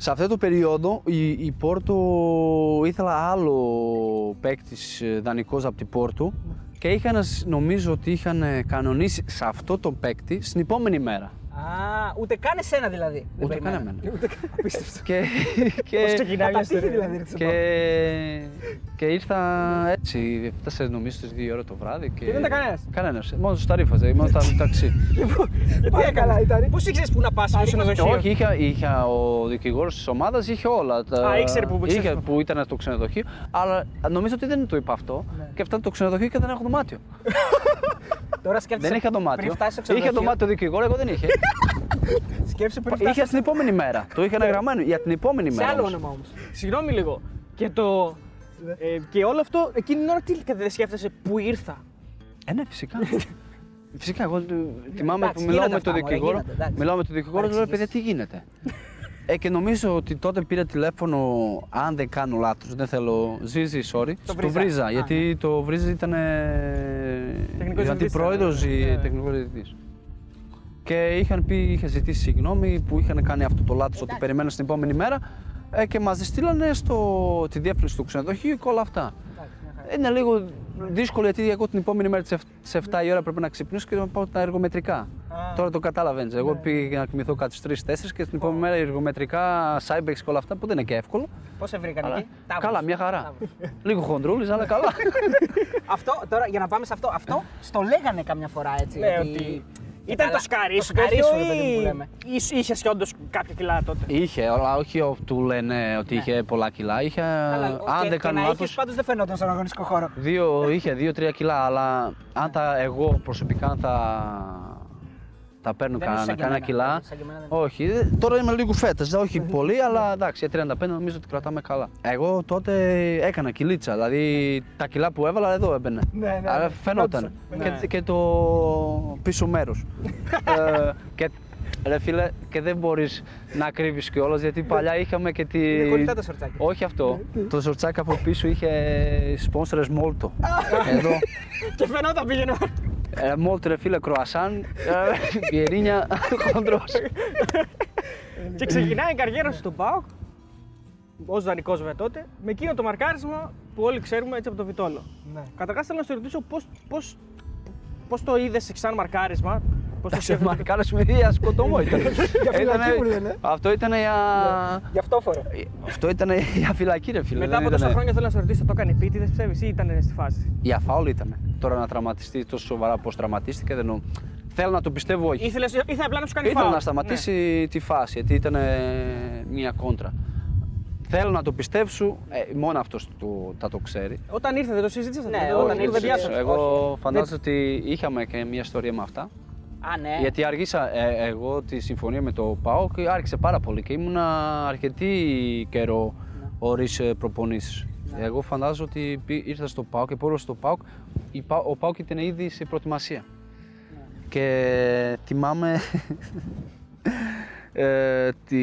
σε αυτό το περίοδο η, η Πόρτο ήθελα άλλο παίκτης δανεικός από την Πόρτο και είχαν, νομίζω ότι είχαν κανονίσει σε αυτό το παίκτη στην επόμενη μέρα. Α, ούτε καν εσένα δηλαδή. Δεν Ούτε καν περιμένω. εμένα. Ούτε καν. Απίστευτο. και, και, Πώς ξεκινάει μια Πατατήχη ιστορία. δηλαδή. ρε, και, και ήρθα έτσι, έφτασε νομίζω στις 2 ώρα το βράδυ και... Και δεν ήταν κανένας; Κανένας, μόνος στο ταρίφαζε, μόνος στα ταξί. Πάει καλά ήταν. Πώς ήξερες που να πας στο Και ξενοδοχείο. όχι, είχε, είχε ο δικηγόρος της ομάδας, είχε όλα. Τα, Α, ήξερε που είχε, ξέρεις. που ήταν στο ξενοδοχείο, αλλά νομίζω ότι δεν το είπα αυτό. Ναι. Και φτάνει το ξενοδοχείο και δεν έχω δωμάτιο. Τώρα σκέφτεσαι. δεν είχα δωμάτιο. Πριν φτάσεις στο Είχε ξενοδοχείο. δωμάτιο δικηγόρος, εγώ δεν είχε. Σκέψου πριν φτάσεις. είχε την επόμενη μέρα. Το είχαν γραμμένο για την επόμενη Σε μέρα. άλλο όμως. όνομα όμως. Συγγνώμη λίγο. Και το. Ε, και όλο αυτό, εκείνη την ώρα τι δεν σκέφτεσαι που ήρθα; Ε, ναι, φυσικά. Φυσικά, εγώ του- θυμάμαι εντάξει, που μιλάω γίνονται με τον αυτά, μωρέ, δικηγόρο. γίνονται, εντάξει. Μιλάω με τον δικηγόρο, λέω Παρεξηγήσεις. παιδιά, τι γίνεται; Ε, και νομίζω ότι τότε πήρα τηλέφωνο, αν δεν κάνω λάθος, δεν θέλω, Ζίζη, sorry, Το του Βρίζα. Βρίζα, Α, γιατί το Βρίζα ήταν Τεχνικός διευθυντής αντιπρόεδρος ήταν, ή ναι. τεχνικός διευθυντής. Και είχαν πει, είχε ζητήσει συγγνώμη που είχαν κάνει αυτό το λάθος ότι περιμένω στην επόμενη μέρα ε, και μας στείλανε στο, τη διεύθυνση του ξενοδοχείου και όλα αυτά. Είναι λίγο δύσκολο γιατί εγώ την επόμενη μέρα στι 7 η ώρα πρέπει να ξυπνήσω και να πάω τα εργομετρικά. Τώρα το καταλαβαίνεις. Εγώ πήγα να κοιμηθώ κάτι στις 3-4 και την επόμενη μέρα εργομετρικά, Cybex και όλα αυτά που δεν είναι και εύκολο. Πώς σε βρήκαν Αλλά- εκεί; Τάβρος. καλά, μια χαρά. Τάβρος. Λίγο χοντρούλης, αλλά καλά. Αυτό τώρα για να πάμε σε αυτό. Αυτό στο λέγανε καμιά φορά έτσι. Ναι, ότι ήταν Καλά, το σκαρί το σου σκαρί τέτοιο σου, ρε παιδί μου, που ή λέμε. είχε και όντως κάποια κιλά τότε. είχε, αλλά όχι ο- του λένε ότι είχε πολλά κιλά. Είχε, Αλλά, αν και- δεν και κάνω να λάθο. είχες πάντως δεν φαινόταν στον αγωνιστικό χώρο. Δύο, είχε 2-3 κιλά, αλλά αν τα εγώ προσωπικά αν θα, θα παίρνω Δεν είσαι σαν κανένα, και κανένα εμένα, κιλά. δεν είσαι σαν και εμένα, δεν Όχι, ε, τώρα είμαι λίγο φέτα. Όχι πολύ, αλλά εντάξει, για 35 νομίζω ότι κρατάμε καλά. Εγώ τότε έκανα κιλίτσα, δηλαδή τα κιλά που έβαλα εδώ έμπαινε. Ναι, ναι, Αλλά ναι. φαινόταν. Ναι. Και, και το πίσω μέρος. ε, και, ρε φίλε, και δεν μπορείς να κρύβεις κιόλας γιατί παλιά είχαμε και τη. Είναι κολλητά τα σορτσάκια. Όχι αυτό. το σορτσάκι από πίσω είχε σπόνσορε Μόλτο. Εδώ. Και φαινόταν πήγαινε. Ε, Μόλτο ρε φίλε, κροασάν, ε, πιερίνια, χοντρός. και ξεκινάει η καριέρα σου στον ΠΑΟΚ, ως δανεικός βέβαια τότε, με εκείνο το μαρκάρισμα που όλοι ξέρουμε έτσι από το Βιτόλο. Ναι. Καταρχάς θέλω να σε ρωτήσω πώς πώς, πώς το είδε σαν μαρκάρισμα. Πώς το Σε σκέφτεσαι. μαρκάρα σου για σκοτωμό ήταν. Για φυλακή Ήτανε- μου λένε. Αυτό ήταν για... Γι' αυτό φορέ. Αυτό ήταν για φυλακή ρε φίλε. Μετά δεν από τόσα ήτανε- χρόνια θέλω να σε ρωτήσω, το έκανε επίτηδες πιστεύει ή ήταν στη φάση; Για φάουλ ήταν. Τώρα να τραυματιστεί τόσο σοβαρά πώ τραυματίστηκε δεν νο- Θέλω να το πιστεύω όχι. Ήθελες, ήθελε απλά να σου κάνει Ήθελα φάουλ. να σταματήσει Ναι. τη φάση γιατί ήταν μια κόντρα. Θέλω να το πιστέψω, ε, μόνο αυτός το, θα το ξέρει. Όταν ήρθε, δεν το συζήτησατε. Ναι, δεν- όταν δεν ήρθε, διάσατε. Εγώ όχι. φαντάζομαι ότι είχαμε και μια ιστορία με αυτά. Α, ναι. Γιατί αργήσα ε, εγώ τη συμφωνία με το ΠΑΟΚ και άρχισε πάρα πολύ και ήμουνα αρκετή καιρό Ναι. χωρίς ε, προπονήσεις. Εγώ φαντάζομαι ότι πή- ήρθα στο ΠΑΟΚ και πόρο στο ΠΑΟΚ, η Πα- ο ΠΑΟΚ ήταν ήδη σε προετοιμασία. Ναι. Και θυμάμαι, ε, τη,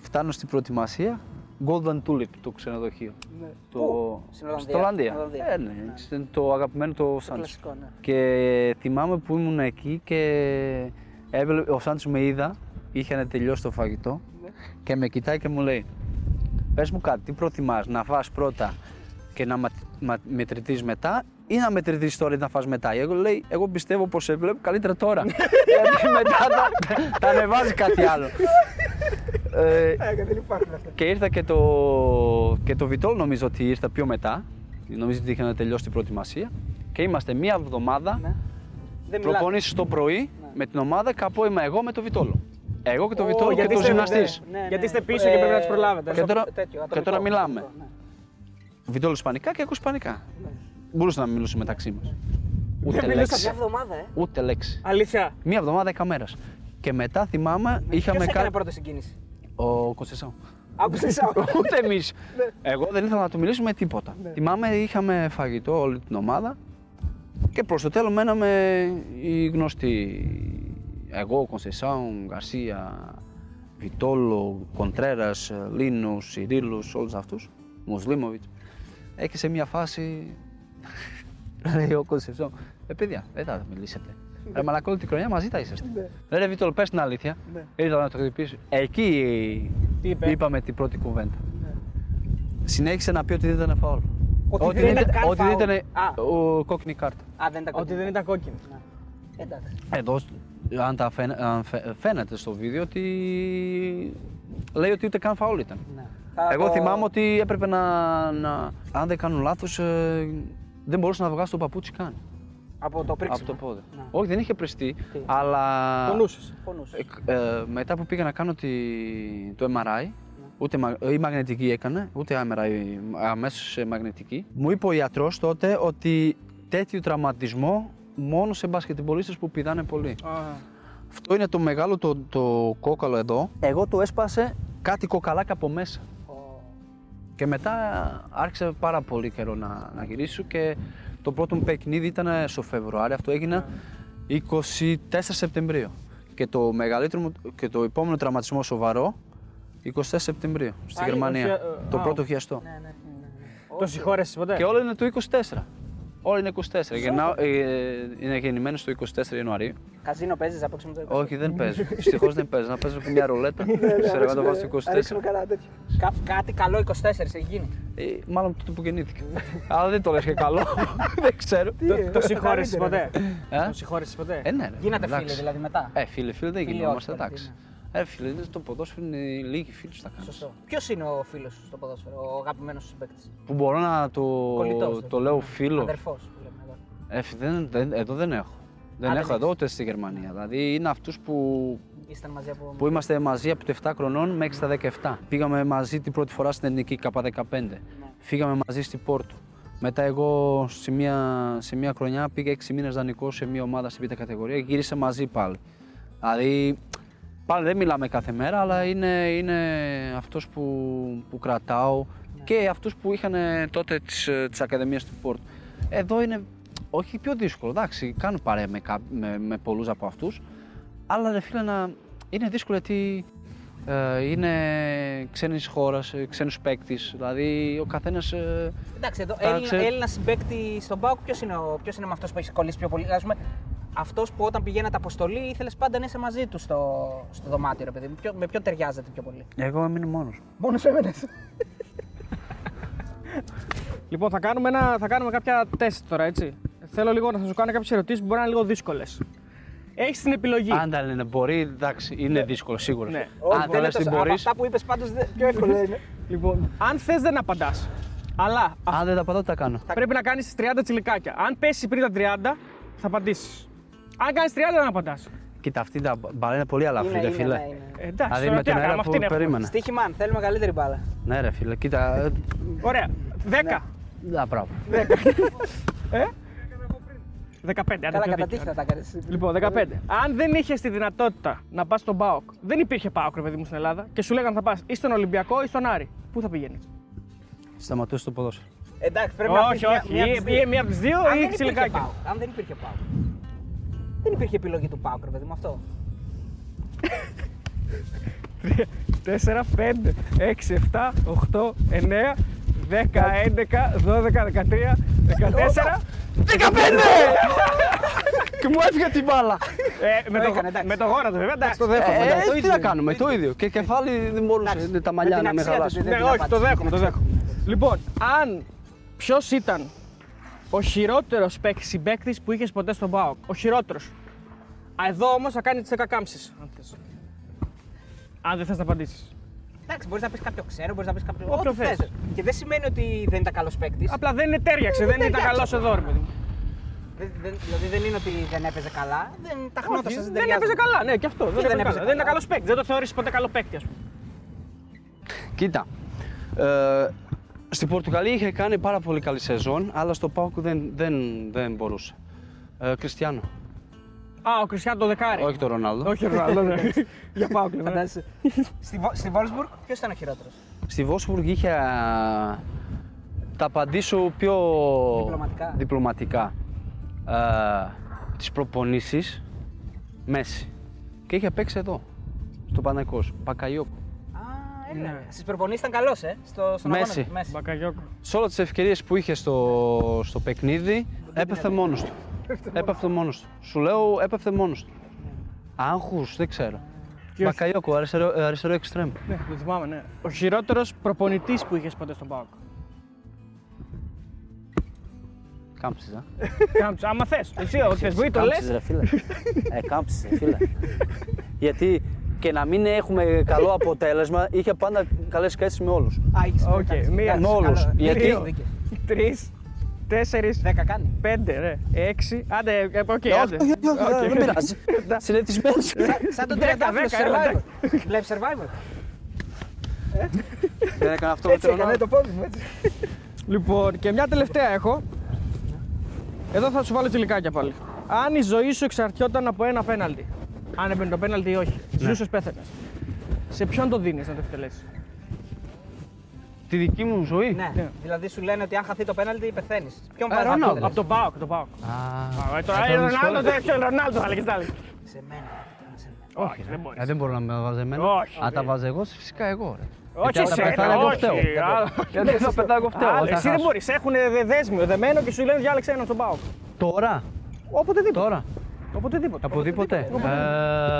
φτάνω στην προετοιμασία, Golden Tulip το ξενοδοχείο. Ναι. Το, Πού; Στην Ολλανδία. στο Ολλανδία. Στην Ολλανδία. Ε, ναι, είναι το αγαπημένο το Σάντς. Κλασικό, ναι. Και θυμάμαι που ήμουν εκεί και έβλε- ο Σάντς με είδα, είχαν τελειώσει το φαγητό Ναι. και με κοιτάει και μου λέει Πες μου κάτι, τι προτιμάς, να φας πρώτα και να μα, μα- μετρηθείς μετά ή να μετρηθείς τώρα ή να φας μετά. Εγώ λέει, εγώ πιστεύω πως σε βλέπω καλύτερα τώρα. Γιατί μετά θα, θα ανεβάζει κάτι άλλο. Ε, Ε, δεν υπάρχουν αυτά. και ήρθα και το, και το Βιτόλ νομίζω ότι ήρθα πιο μετά. Νομίζω ότι είχαν τελειώσει την προετοιμασία. Και είμαστε μία εβδομάδα Ναι. Δεν μιλάτε. προπονήσεις το πρωί με την ομάδα και απόγευμα εγώ με το Βιτόλο. Εγώ και το Ω, Βιτόλο και γιατί το είστε- γυμναστής. Ναι, ναι. Γιατί είστε πίσω και πρέπει να τους προλάβετε. Και τώρα- τέτοιο, και τώρα ατομικό, μιλάμε. ατομικό, ναι. Βιτόλο ισπανικά και εγώ ισπανικά. Μπορούσα να μιλήσω μεταξύ μας. Ούτε μιλούσατε. Μια λέξη. εβδομάδα, ε. Ούτε λέξη. Αλήθεια. Μία εβδομάδα, δέκα μέρες. Και μετά θυμάμαι, είχαμε Ποιος έκανε κάνει. πρώτη συγκίνηση; Ο Κονσεσάου. Άκουσες Ούτε εμείς. Εγώ δεν ήθελα να του μιλήσουμε τίποτα. Θυμάμαι, είχαμε φαγητό όλη την ομάδα και προς το τέλος μέναμε οι γνωστοί. Εγώ, Κονσεσάου, Γκαρσία, Βιτόλο, Κοντρέρας, Λίνο, Σιρίλους, όλους αυτούς. Μουσλίμοβιτ. Έχεις σε μια φάση. Λέει ο Κονσεσάου, Ε, παιδιά, δεν θα μιλήσετε. Ρε μαλακό, όλη την χρονιά μαζί τα είσαστε. Ρε Βιτόλο, πες την αλήθεια. Ήρθα να το χτυπήσω. Εκεί Τι είπε; είπαμε την πρώτη κουβέντα. Συνέχισε να πει ότι δεν ήταν φάουλ. Ότι δεν ήταν καν ότι δεν φάουλ. ήταν Α. ο κόκκινη κάρτα. Α, δεν τα Ότι δεν ήταν κόκκινο. Ναι. Εντάξει. Εδώ, αν, τα φαίνα- αν φαι- φαίνεται στο βίντεο ότι λέει ότι ούτε καν φάουλ ήταν. Ναι. Θα Εγώ το- θυμάμαι ότι έπρεπε να, να αν δεν κάνω λάθος, ε, δεν μπορούσε να βγάσει το παπούτσι καν Από το πρίξιμο. από το πόδι. Ναι. Όχι, δεν είχε πριστεί, Τι; αλλά Πονούσες. Πονούσες. Ε, ε, μετά που πήγα να κάνω τη, το MRI, ούτε μα- ή μαγνητική έκανε, ούτε MRI, αμέσως μαγνητική, μου είπε ο ιατρός τότε ότι τέτοιο τραυματισμό μόνο σε μπασκετμπολίστες που πηδάνε πολύ. Α, Αυτό είναι το μεγάλο το, το κόκαλο εδώ. Εγώ το έσπασε κάτι κοκαλάκι από μέσα. Και μετά άρχισε πάρα πολύ καιρό να, να γυρίσω και το πρώτο μου παιχνίδι ήταν στο Φεβρουάριο. Αυτό έγινε 24 Σεπτεμβρίου. Και το μεγαλύτερο μου και το επόμενο τραυματισμό σοβαρό 24 Σεπτεμβρίου στη Α, Γερμανία. 20, το α, πρώτο χιαστό. Ναι, ναι, ναι, ναι. Το συγχώρεσαι ποτέ; Και όλο είναι το 24. Όλο είναι 24. Γεννάω, ε, είναι γεννημένο στο 24 Ιανουαρίου. Καζίνο παίζεις να παίξουμε το 20. Όχι, δεν παίζω. Δυστυχώ δεν παίζω. Να παίζω και μια ρουλέτα. Ξέρω εγώ να το βάλω στο 24. Κα- κάτι καλό 24 έχει γίνει. Ε, μάλλον τότε που γεννήθηκε. Αλλά δεν το λες και καλό. δεν ξέρω. Το- Το συγχώρεσαι ποτέ; Ε; Το συγχώρεσαι ποτέ; Ε, ναι, ρε. Γίνατε εντάξει. φίλοι δηλαδή μετά; Ε, φίλε, φίλε δεν Φίλοι γινόμαστε, όχι, εντάξει. Ναι. Ε, φίλε, είναι το ποδόσφαιρο είναι λίγοι φίλοι στα κάνεις. Σωστό. Ποιος είναι ο φίλος σου στο ποδόσφαιρο, ο αγαπημένος σου παίκτη. Που μπορώ να το, Κολλητός, το λέω φίλος. Αδερφός που λέμε εδώ. Ε, φι- δεν, δεν, εδώ δεν έχω. Δεν Α, δεν έχω εδώ έχεις. ούτε στη Γερμανία. Δηλαδή είναι αυτούς που, Ήσταν μαζί από. που είμαστε μαζί από τα 7 χρονών μέχρι τα 17. Πήγαμε μαζί την πρώτη φορά στην εθνική K15. Ναι. Φύγαμε μαζί στην Πόρτο. Μετά εγώ σε μια, σε μια χρονιά πήγα 6 μήνες δανεικός σε μια ομάδα στην πίτα κατηγορία και γύρισα μαζί πάλι. Δηλαδή πάλι δεν μιλάμε κάθε μέρα αλλά είναι, είναι αυτός που, που κρατάω και αυτούς που είχαν τότε τις, ε, τις ακαδημίες του Πόρτο. Εδώ είναι όχι πιο δύσκολο, εντάξει, κάνω παρέα με, κά- με, με πολλούς από αυτούς αλλά ρε φίλε να, είναι δύσκολο γιατί ε, είναι ξένης χώρας, ε, ξένος παίκτης, δηλαδή ο καθένας ε, Εντάξει, εδώ Τα Έλληνα, ξέ- Έλληνας συμπαίκτη στον Πάουκ, ποιος είναι, ο- ποιος είναι με αυτό που έχεις κολλήσει πιο πολύ; Α πούμε, αυτός που όταν πηγαίνατε αποστολή ήθελες πάντα να είσαι μαζί του στο, στο δωμάτιο, ρε παιδί μου. Ποιο- με ποιον ταιριάζεται πιο πολύ; Εγώ έμεινε μόνος. Μόνος έμενες. Λοιπόν, θα κάνουμε, ένα, θα κάνουμε κάποια τεστ τώρα, έτσι. Θέλω λίγο να σας κάνω κάποιες ερωτήσεις που μπορεί να είναι λίγο δύσκολες. Έχεις την επιλογή. Αν τα λένε μπορεί, εντάξει, είναι δύσκολο σίγουρα. Ναι. Αν το λε την Από μπορείς. αυτά που είπες πάντως πιο εύκολο είναι. Λοιπόν, αν θες δεν απαντάς. Αλλά Αν δεν τα πατάω, τι τα κάνω. πρέπει να κάνεις 30 τσιλικάκια. Αν πέσεις πριν τα 30, θα απαντήσεις. Αν κάνεις 30, δεν απαντάς. Κοίτα, αυτή τα μπαλά είναι πολύ αλαφρύ, Είναι, ρε είναι, φίλε. ναι, είναι. Εντάξει, Δηλαδή τώρα με τι τον να αέρα κάνουμε, αυτή που είναι εύκολη. περίμενα. Στοίχημα, αν θέλουμε καλύτερη μπάλα. Ναι, ρε φίλε, κοίτα. ε, Ωραία. 10. Α, μπράβο. Ε; 15. άντε, Καλά, πιο κατά δίκιο. τύχη θα τα κάνεις. Λοιπόν, 15. Αν δεν είχες τη δυνατότητα να πας στον Πάοκ, δεν υπήρχε Πάοκ, ρε παιδί μου, στην Ελλάδα και σου λέγανε θα πας ή στον Ολυμπιακό ή στον Άρη. Πού θα πηγαίνεις; Σταματούσε το ποδόσφαιρο. Εντάξει, πρέπει να Όχι, πεις όχι. μία- μία Ή- από τις δύο. Ή μία από τις δύο Αν ή δεν υπήρχε ξυλικάκια. ΠΑΟΚ, Αν δεν υπήρχε ΠΑΟΚ. Δεν υπήρχε επιλογή του ΠΑΟΚ, ρε παιδί μου αυτό. 4, 5, 6, 7, 8, 9, 10, 11, 12, 13, 14. 15! Και μου έφυγε την μπάλα. Ε, με, Το το, έκανε, εντάξει. με το γόνατο βέβαια, εντάξει, το Ε, δέχομαι. ε, εντάξει. τι ίδιο να είναι. κάνουμε, το ίδιο. Και κεφάλι δεν μπορούσε Εντάξει, τα με μαλλιά την να με αξία του, χαλάσει. δεν Ναι, την όχι, το απάντησε. δέχομαι, το δέχομαι. Λοιπόν, αν ποιος ήταν ο χειρότερος συμπαίκτης που είχες ποτέ στον ΠΑΟΚ. Ο χειρότερος. Εδώ όμως θα κάνει τις 10 κάμψει. Αν, θες. αν δεν θες να απαντήσεις. Εντάξει, μπορείς να πεις κάποιο ξέρω, μπορείς να πεις κάποιο. Όποιο Ό,τι θες. θες. Και δεν σημαίνει ότι δεν ήταν καλός παίκτης. Απλά δεν είναι τέριαξε, δεν ήταν τέριαξε. καλός εδώ, ρε παιδί μου. Δηλαδή δεν είναι ότι δεν έπαιζε καλά. Δεν τα χνότα Όχι, σα δεν έπαιζε καλά, ναι, και αυτό. Δεν, δεν έπαιζε έπαιζε καλά. Δεν ήταν καλά. καλός παίκτης. Δεν το θεωρήσει ποτέ καλό παίκτη, ας πούμε. Κοίτα, ε, στην Πορτογαλία είχε κάνει πάρα πολύ καλή σεζόν, αλλά στο ΠΑΟΚ δεν, δεν, δεν μπορούσε. Ε, Κριστιανό, Α, ο Κριστιανό το δεκάρι. όχι το Ρονάλδο. Όχι, Ρονάλντο, ναι. Για πάω κλειμέ. Φαντάζεσαι. Στη, Βο- στη Βόλσμπουργκ, ποιος ήταν ο χειρότερος; Στη Βόσμπουργκ είχε, α, τα απαντήσω πιο Διπλωματικά. διπλωματικά. Ε, τις προπονήσεις, Μέση. Και είχε παίξει εδώ, στο Παναϊκός, Μπακαϊόκο. Α, έλα. Ναι. Στις προπονήσεις ήταν καλός, ε. Στο, στον Μέση. αγώνα. Μέση. Μπακαγιόκο. Σε όλες τις ευκαιρίες που είχε στο, στο παιχνίδι, έπεφτε μόνος του. έπεφτε μόνος του. Σου λέω, έπεφτε μόνος του. Άγχους, δεν ξέρω. Ποιος; Μπακαϊόκο, αριστερό, αριστερό εξτρέμ. Ναι, το θυμάμαι, ναι. Ο χειρότερος προπονητής που είχες ποτέ στον ΠΑΟΚ; Κάμψεις, α. Κάμψε, άμα θες. Εσύ, ό,τι θε, μπορεί το λες. Κάμψεις, ρε φίλε. ε, κάμψεις, ρε φίλε. Γιατί και να μην έχουμε καλό αποτέλεσμα, είχε πάντα καλές σχέσεις με όλους. Α, έχεις Οκ, εντάξει, μία. εντάξει, Με όλους. καλό. Γιατί- Δύο δίκες. Τρεις, τέσσερις, Δέκα κάνει. πέντε, ρε. Έξι. Άντε, ε, οκ, Όχι, άντε. όχι, όχι, Οκ. δεν πειράζει. Συνηθισμένος. Σαν τον Δέκα, Τριαντάφυλλο δέκα, έλα, Survivor. Βλέπεις Survivor. Δεν έκανα αυτό με Έτσι τον έκανε το πόδι μου, έτσι. Λοιπόν, και μια τελευταία έχω. Εδώ θα σου βάλω τσιλικάκια πάλι. Αν η ζωή σου εξαρτιόταν από ένα πέναλτι. Αν έμπαινε το πέναλτι ή όχι. Ναι. Ζούσες, πέθανε. Σε ποιον το δίνεις να το εκτελέσεις; Τη δική μου ζωή; Ναι, Ναι. δηλαδή σου λένε ότι αν χαθεί το πέναλτι πεθαίνεις. Ποιον Ε, πας να Ρονάλντο. εκτελέσεις; Από τον Πάοκ, τον Πάοκ. Α, Α, Τώρα ε, η τώρα Ρονάλντο δυσκολεύεται. δεν Ρονάλντο θα λέγε τα άλλη. Σε μένα. σε μένα. Όχι, δεν μπορείς. Ε, δεν μπορώ να με βάζει εμένα. Όχι, Αν τα δεν. βάζω εγώ, φυσικά εγώ. Ρε. Όχι, Γιατί αν τα εσένα, πεθάνω, εγώ όχι. φταίω. Άλλο. Γιατί θα πετάω εγώ φταίω. Άλλο, θα Εσύ δεν χάσω. μπορείς. Έχουν δέσμιο, δεμένο και σου λένε διάλεξε έναν στον Πάοκ. Τώρα, Οποτεδήποτε. τώρα, Οποτεδήποτε. από τίποτε.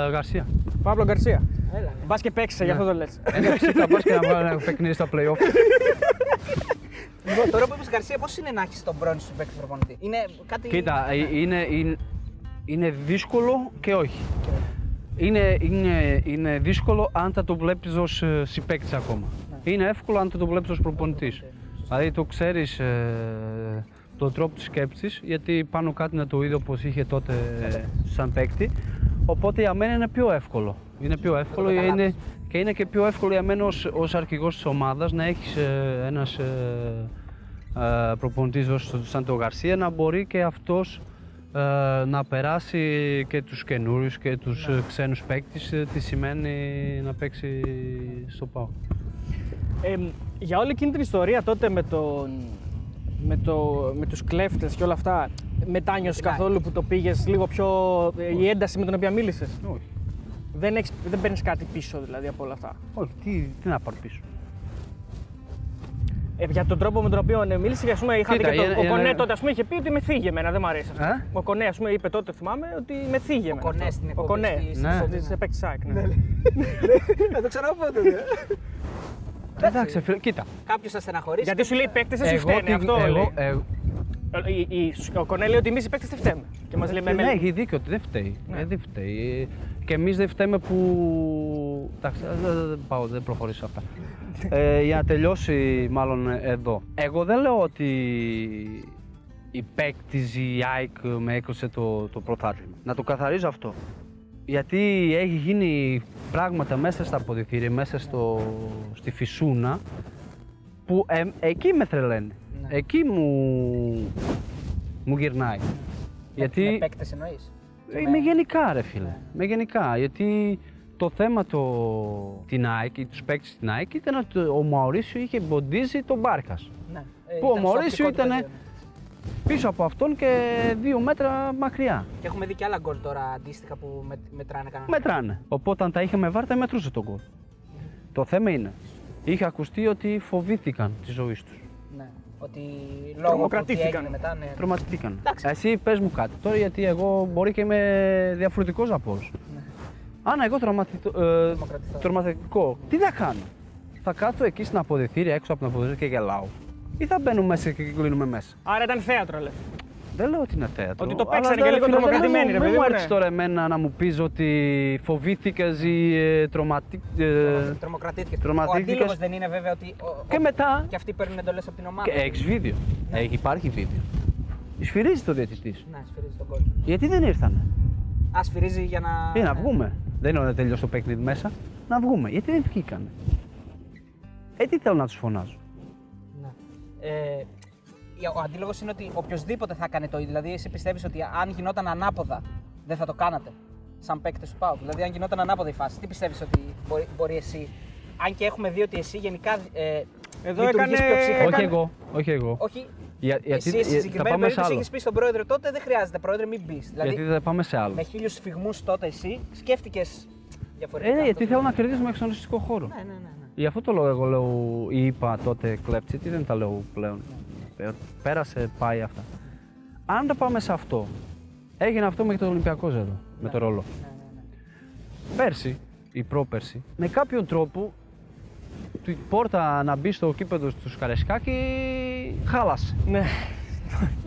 Ε, Γαρσία. Παύλο Γκαρσία. Έλα. Μπας και παίξει, γι' αυτό το λες. Ένα φυσικά πας και να βάλω ένα παιχνίδι στα play-off. Λοιπόν, τώρα που είπες Γκαρσία, πώς είναι να έχεις τον πρώην σου παίκτη προπονητή; Είναι κάτι... Κοίτα, ε, είναι, είναι, είναι δύσκολο και όχι. Είναι, είναι, είναι δύσκολο αν θα το βλέπεις ως ε, συμπαίκτης ακόμα. Είναι εύκολο αν θα το βλέπεις ως προπονητής. Δηλαδή το ξέρεις ε, τον τρόπο της σκέψης, γιατί πάνω κάτι να το είδε όπως είχε τότε ε, σαν παίκτη. Οπότε για μένα είναι πιο εύκολο. Είναι πιο εύκολο το είναι, καταλάβεις. και είναι και πιο εύκολο για μένα ως, ως αρχηγός της ομάδας να έχεις ε, ένας ε, ε, προπονητής ως- σαν τον Γαρσία να μπορεί και αυτός ε, να περάσει και τους καινούριους και τους ε, ξένους παίκτες ε, τι σημαίνει να παίξει στο ΠΑΟ. Ε, για όλη εκείνη την ιστορία τότε με, τον, με, το, με τους κλέφτες και όλα αυτά, μετάνιωσες καθόλου που το πήγες λίγο πιο... ε, η ένταση με την οποία μίλησες. Όχι. Δεν, έχεις, δεν παίρνεις κάτι πίσω δηλαδή από όλα αυτά. Όχι, τι, τι να πάρω πίσω. Ε, για τον τρόπο με τον οποίο ε, μίλησε, και, ας πούμε, είχα Κοίτα, δει και το, είναι- ο είναι- Κονέ τότε ας πούμε, είχε πει ότι με θίγει εμένα, δεν μου αρέσει αυτό. Ε? Ο Κονέ, ας πούμε, είπε τότε, θυμάμαι, ότι με θίγει εμένα. Κονέ αυτό. στην Ο εκπομπή, Κονέ, στη- στη- Ναι. της Epic Sack, ναι. Θα το ξαναπώ τότε. Εντάξει, φίλε, κοίτα. Κάποιος θα στεναχωρήσει. Γιατί σου λέει οι παίκτες δεν σου φταίνε, τι- αυτό εγώ, λέει. εγώ, Ε, η- η- Ο Κονέ λέει ότι εμείς οι παίκτες δεν φταίμε. Και μας λέει με ναι, με- έχει δίκιο ότι δεν φταίει. Ναι. Ε, δεν φταίει. Και εμείς δεν φταίμε που. Εντάξει, δεν, δεν- δεν πάω, δεν προχωρήσω αυτά. ε, για να τελειώσει, μάλλον εδώ. Εγώ δεν λέω ότι η παίκτη η ΑΕΚ με έκοψε το, το πρωτάθλημα. Να το καθαρίζω αυτό. Γιατί έχει γίνει πράγματα μέσα στα αποδητήρια, μέσα στο, στη φυσούνα, που ε, εκεί με τρελαίνει. Ναι. Εκεί μου, μου γυρνάει. Γιατί... Με παίκτε εννοείς; Ε, Με γενικά ρε φίλε. Με γενικά. Γιατί το θέμα το, την ΑΕΚ, τους παίκτες στην ΑΕΚ ήταν ότι ο Μαωρίσιο είχε μποντίζει τον Μπάρκας. Ναι. Που ο Μωρίσιο ήτανε- Πίσω από αυτόν και δύο μέτρα μακριά. Και έχουμε δει και άλλα γκολ τώρα αντίστοιχα που με, μετράνε κανένα. Μετράνε. Οπότε αν τα είχαμε βάρτα μετρούσε τον γκολ. Το θέμα είναι, είχε ακουστεί ότι φοβήθηκαν τη ζωή τους. Ναι. Ότι λόγω του τι Τρομοκρατήθηκαν. έγινε μετά, ναι. Τροματιστήκαν. Εντάξει. Εσύ πες μου κάτι τώρα, γιατί εγώ μπορεί και είμαι διαφορετικός από όλους. Ναι. Αν εγώ τραυματιτο- ε, Τρομοκρατηθώ. τρομακτικό, τι θα κάνω; Θα κάτσω εκεί στην αποδητήρια, έξω από την αποδητήρια και γελάω. Ή θα μπαίνουμε μέσα και κλείνουμε μέσα. Άρα ήταν θέατρο, λες. Δεν λέω ότι είναι θέατρο. Ότι το αλλά παίξανε δεν- και λίγο φίλε, δεν τρομοκρατημένοι, μου- ρε Μην παιδί μου μου, έρθει ναι. τώρα εμένα να μου πεις ότι φοβήθηκα ή ε, τροματι... ε, Τρομοκρατήθηκε. Τρομοκρατήθηκες. Ο αντίλογος δεν είναι βέβαια ότι. Ο, Και ο- μετά. Και αυτοί παίρνουν εντολές από την ομάδα. Και έχεις βίντεο. Έχει, υπάρχει βίντεο. Σφυρίζει το διαιτητής. Ναι, σφυρίζει τον κόλ. Γιατί δεν ήρθανε; Α, σφυρίζει για να. Ή να βγούμε. Δεν είναι να τελειώσει το παιχνίδι μέσα. Να βγούμε. Γιατί δεν βγήκανε; Ε, τι θέλω να τους φωνάζω; Ναι. Ε, ο αντίλογος είναι ότι οποιοδήποτε θα έκανε το ίδιο. Δηλαδή, εσύ πιστεύεις ότι αν γινόταν ανάποδα, δεν θα το κάνατε. Σαν παίκτες του Πάου. Δηλαδή, αν γινόταν ανάποδα η φάση, τι πιστεύεις ότι μπορεί, μπορεί εσύ. Αν και έχουμε δει ότι εσύ γενικά. Ε, Εδώ λειτουργείς έκανε- πιο ψύχρεμα. Όχι έκανε- εγώ. Όχι εγώ. Όχι. Για, γιατί εσύ στη ε, θα συγκεκριμένη πάμε σε περίπτωση άλλο. έχει πει στον πρόεδρο τότε δεν χρειάζεται πρόεδρε, μην μπει. Δηλαδή, Γιατί θα πάμε σε άλλο. με χίλιους σφιγμούς τότε εσύ σκέφτηκες Ε, διαφορετικά. ναι, αυτό γιατί το- θέλω να κερδίσουμε εξονιστικό χώρο. Ναι, ναι, ναι. Ναι. Γι' αυτό το λόγο εγώ λέω, είπα τότε κλέψη, τι δεν τα λέω πλέον. Ε, Πέρασε, πάει αυτά. Αν τα πάμε σε αυτό, έγινε αυτό με το Ολυμπιακό εδώ, με το ρόλο. ναι, ναι, ναι. Πέρσι ή πρόπερσι, με κάποιον τρόπο η πόρτα να μπει στο κήπεδο του Σκαρεσκάκη χάλασε. Ναι.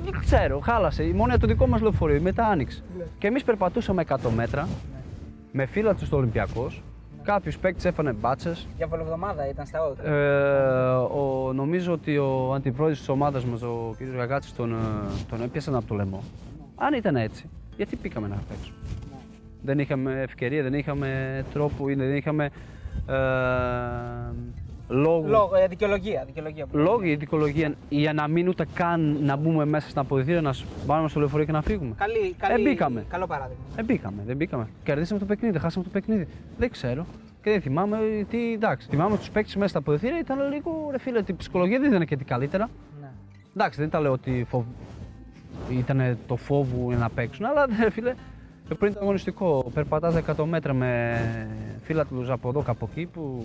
Δεν ξέρω, χάλασε. Η μόνη το δικό μας λεωφορείο μετά άνοιξε. Και εμείς περπατούσαμε 100 μέτρα με φύλλα τους στο Ολυμπιακός. Κάποιου παίκτε έφανε μπάτσες. Για βολοβδομάδα ήταν στα όρια. Ε, ο, νομίζω ότι ο αντιπρόεδρος της ομάδας μας, ο κ. Γαγκάτσης, τον, ε, τον έπιασαν από το λαιμό. Αν ήταν έτσι, γιατί πήγαμε να παίξουμε; Δεν είχαμε ευκαιρία, δεν είχαμε τρόπο ή δεν είχαμε ε, λόγο, Λόγω, ε, δικαιολογία. δικαιολογία που- λόγο ή δικαιολογία για να μην ούτε καν να μπούμε μέσα στην αποδητήρια, να πάμε στο λεωφορείο και να φύγουμε. Καλή, καλή, Ε, μπήκαμε. Καλό παράδειγμα. Δεν μπήκαμε, δεν μπήκαμε. Κερδίσαμε το παιχνίδι, χάσαμε το παιχνίδι. Δεν ξέρω. Και δεν θυμάμαι τι. Εντάξει, θυμάμαι τους παίκτες μέσα στα αποδητήρια ήταν λίγο ρε φίλε, ότι η ψυχολογία δεν ήταν και τι καλύτερα. Ναι. Εντάξει, δεν τα λέω ότι φοβ... ήταν το φόβο να παίξουν, αλλά ρε φίλε, πριν το αγωνιστικό, περπατάς 100 μέτρα με φίλατλους από εδώ και από εκεί που.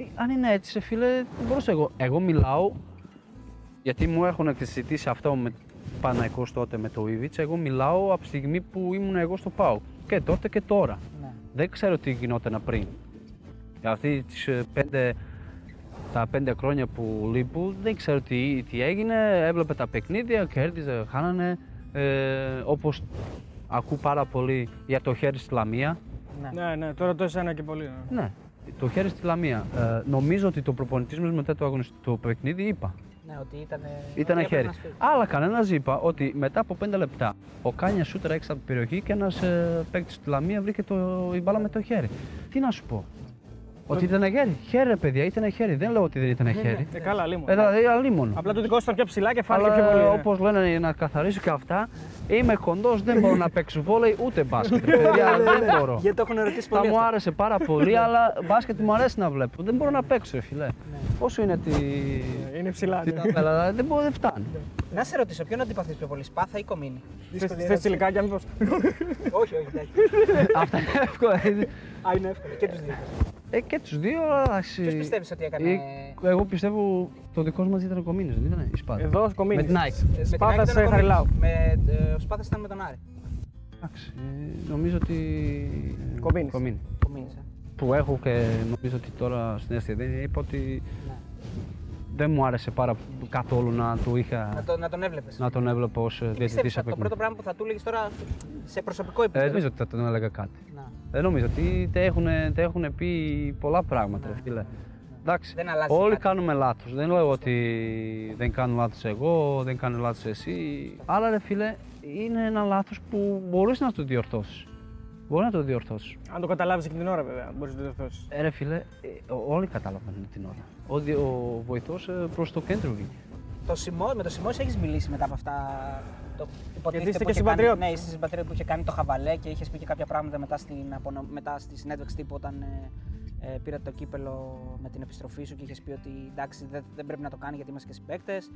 Ε, αν είναι έτσι, ρε φίλε, δεν μπορούσα εγώ. Εγώ μιλάω, γιατί μου έχουν συζητήσει αυτό με Παναϊκός τότε με το Ιβιτς, εγώ μιλάω από τη στιγμή που ήμουν εγώ στο ΠΑΟ. Και τότε και τώρα. Ναι. Δεν ξέρω τι γινόταν πριν. Για αυτή τις ε, πέντε, τα πέντε χρόνια που λείπω, δεν ξέρω τι, τι έγινε. Έβλεπε τα παιχνίδια, κέρδιζε, χάνανε. Ε, όπως ακού πάρα πολύ για το χέρι στη Λαμία. Ναι. Ναι, ναι, τώρα το εσένα και πολύ. ναι. Ναι, το χέρι στη Λαμία. Ε, νομίζω ότι το προπονητή μας μετά το, αγωνιστικό παιχνίδι είπα. ναι, ότι ήταν. Ήταν ότι έπρεπε χέρι. να σφίγγει. Αλλά κανένας είπα ότι μετά από 5 λεπτά ο Κάνιας σούτρα έξω από την περιοχή και ένας ε, παίκτης στη Λαμία βρήκε το, η μπάλα με το χέρι. Τι να σου πω. Ότι ήταν χέρι. Χέρι, ρε παιδιά, ήταν χέρι. Δεν λέω ότι δεν ήταν χέρι. Ε, καλά, λίγο. Ε, δηλαδή, αλίμονο. Απλά το δικό σου ήταν πιο ψηλά και φάνηκε πιο Αλλά πολύ. ναι. όπως λένε για να καθαρίσω και αυτά, είμαι κοντός, δεν μπορώ να παίξω βόλεϊ ούτε μπάσκετ. ρε παιδιά, δεν μπορώ. Γιατί το έχουν ρωτήσει Θα πολύ. μου αυτό. άρεσε πάρα πολύ, αλλά μπάσκετ μου αρέσει να βλέπω. Δεν μπορώ να παίξω, ρε φιλέ. Όσο είναι τη. Ε, Είναι ψηλά. τη ταβέλα, δεν μπορώ, δεν φτάνει. Να σε ρωτήσω, ποιον αντιπαθείς πιο πολύ, Σπάθα ή Κομίνη; Θες τσιλικάκια, μήπως. όχι, όχι, εντάξει. Αυτά είναι εύκολα. Α, είναι εύκολο. Και τους δύο. Ε, και τους δύο, αλλά εντάξει. Ποιο πιστεύεις ότι έκανε. Ε, Εγώ πιστεύω το δικό μας ήταν ο Κομίνης, δεν ήταν η Σπάτα. Εδώ ο Κομίνης. Με την Nike. Με την Σπάθας, Άκη ήταν ο ε, Χαριλάου. Κομίνης. Με, ε, ο Σπάθας ήταν με τον Άρη. Εντάξει, ε, νομίζω ότι. ε, Κομίνης. Κομίνης. Κομίνης, ε. Που έχω και νομίζω ότι τώρα στην αίσθηση είπα ότι δεν μου άρεσε πάρα καθόλου να, του είχα, Να, το, να τον έβλεπες. να τον έβλεπα ως Πιστεύεις διαιτητής ότι το πρώτο πράγμα που θα του έλεγες τώρα σε προσωπικό Ε, επίπεδο; δεν νομίζω ότι θα τον έλεγα κάτι. Να. Δεν νομίζω ότι τα έχουν, τα έχουν πει πολλά πράγματα, ρε φίλε. Εντάξει, Δεν αλλάζει όλοι κάτι. κάνουμε λάθος. Δεν λέω ότι δεν κάνω λάθος εγώ, δεν κάνω λάθος εσύ. Αλλά ρε φίλε, είναι ένα λάθος που μπορείς να το διορθώσεις. Μπορεί να το διορθώσεις. Αν το καταλάβεις εκείνη την ώρα, βέβαια, μπορείς να το διορθώσεις. Ε, ρε φίλε, ε, όλοι καταλαβαίνουν την ώρα. Ο, δι- ο βοηθός ε, προς το κέντρο βγήκε. Το Σιμό, με το Σιμό έχεις μιλήσει μετά από αυτά; Το, υποτίθεται είστε που και είχε κάνει- συμπατριώτες. Ναι, είστε συμπατριώτη που είχε κάνει το χαβαλέ και είχες πει και κάποια πράγματα μετά, στην, απονο- μετά στη συνέντευξη τύπου όταν ε, ε, πήρατε το κύπελο με την επιστροφή σου και είχες πει ότι εντάξει δεν, δεν πρέπει να το κάνει γιατί είμαστε και συμπαίκτες.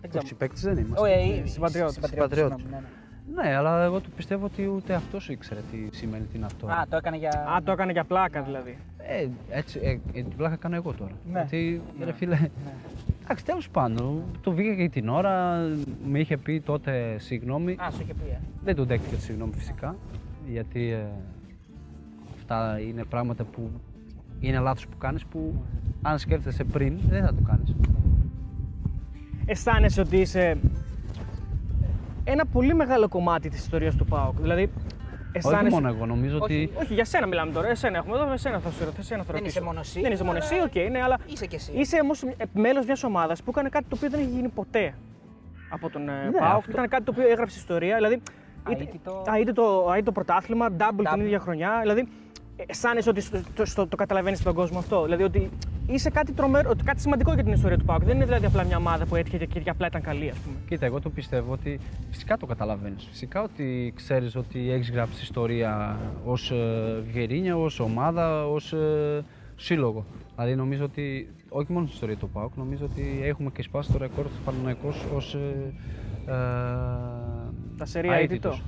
Δεν ξέρω. Όχι, παίκτες δεν είμαστε. Όχι, ε, συμπατριώτες. συμπατριώτες, Συμπατριώτες. συγγνώμη, ναι, Ναι, αλλά εγώ του πιστεύω ότι ούτε αυτός ήξερε τι σημαίνει τι είναι αυτό. ναι. Α, το έκανε για. Α, το έκανε για πλάκα δηλαδή. Ε, έτσι, ε, ε, την πλάκα κάνω εγώ τώρα. Ναι. Γιατί, ρε φίλε, εντάξει, τέλος πάντων, το βγήκε και την ώρα, με είχε πει τότε συγγνώμη. Α, σου είχε πει, ε. Δεν του δέχτηκε τη συγγνώμη φυσικά, γιατί ε, αυτά είναι πράγματα που είναι λάθος που κάνεις που αν σκέφτεσαι πριν δεν θα το κάνεις. Αισθάνεσαι ότι είσαι ένα πολύ μεγάλο κομμάτι της ιστορίας του ΠΑΟΚ. Δηλαδή, Όχι αισθάνεσαι. μόνο εγώ, νομίζω ότι Όχι, για σένα μιλάμε τώρα. Εσένα έχουμε εδώ, εσένα θα σου ρωτήσω. εσένα θα Δεν ρωτήσω. είσαι μόνο εσύ, Δεν είσαι μόνο αλλά- εσύ, οκ, ναι, αλλά Είσαι κι εσύ. είσαι όμως μέλος μιας ομάδας που έκανε κάτι το οποίο δεν έχει γίνει ποτέ από τον ε, Ναι, ΠΑΟΚ. αυτό- Ήταν κάτι το οποίο έγραψε ιστορία. Δηλαδή, είτε- Αήττητο. Α, είτε το, είτε το πρωτάθλημα, double, την Double. ίδια χρονιά. Δηλαδή, ε, αισθάνεσαι ότι στο, το, στο- το καταλαβαίνεις τον κόσμο αυτό; Δηλαδή, ότι είσαι κάτι, τρομερό, ότι κάτι σημαντικό για την ιστορία του ΠΑΟΚ. Δεν είναι δηλαδή απλά μια ομάδα που έτυχε και, και απλά ήταν καλή, ας πούμε. Κοίτα, εγώ το πιστεύω ότι φυσικά το καταλαβαίνεις. Φυσικά ότι ξέρεις ότι έχεις γράψει ιστορία ως Βιερίνια, ως ομάδα, ως σύλλογο. Δηλαδή νομίζω ότι όχι μόνο στην ιστορία του ΠΑΟΚ, νομίζω ότι έχουμε και σπάσει το ρεκόρ του Παναναϊκό ως. Ε, Τα σερία αίτητος.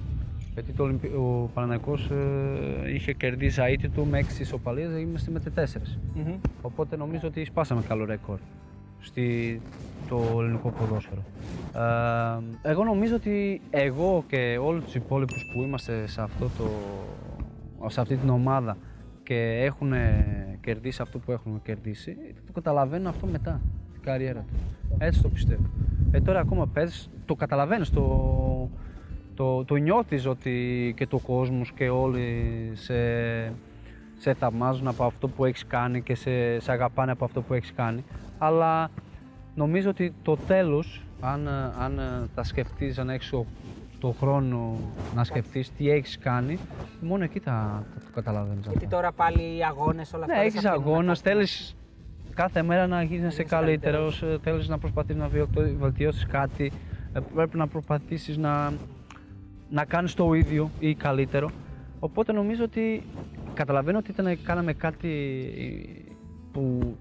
Γιατί το Ολυμπι... ο Παναναϊκός ε, είχε κερδίσει αίτητο με 6 ισοπαλίες, είμαστε με 4. Μμμ. Οπότε νομίζω ότι σπάσαμε καλό ρεκόρ στη το ελληνικό ποδόσφαιρο. Ε, εγώ νομίζω ότι εγώ και όλοι τους υπόλοιπους που είμαστε σε, αυτό το, σε αυτή την ομάδα και έχουν κερδίσει αυτό που έχουν κερδίσει, το καταλαβαίνουν αυτό μετά την καριέρα του. Έτσι το πιστεύω. Ε, τώρα ακόμα παίζεις, το καταλαβαίνεις, το, το, το νιώθεις ότι και το κόσμος και όλοι σε, σε θαυμάζουν από αυτό που έχεις κάνει και σε, σε αγαπάνε από αυτό που έχεις κάνει. Αλλά νομίζω ότι το τέλος, αν, αν τα σκεφτείς, αν έχεις το, το χρόνο να σκεφτείς τι έχεις κάνει, μόνο εκεί θα, θα το καταλαβαίνεις Γιατί αυτό. τώρα πάλι οι αγώνες, όλα αυτά. Ναι, δεν έχεις σε αφήνουν να αγώνα, κάνεις. θέλεις κάθε μέρα να γίνεσαι γίνεις καλύτερος, ε, θέλεις να προσπαθείς να βιω- βελτιώσεις κάτι, ε, πρέπει να προσπαθήσεις να, να κάνεις το ίδιο ή καλύτερο. Οπότε νομίζω ότι καταλαβαίνω ότι ήταν, κάναμε κάτι που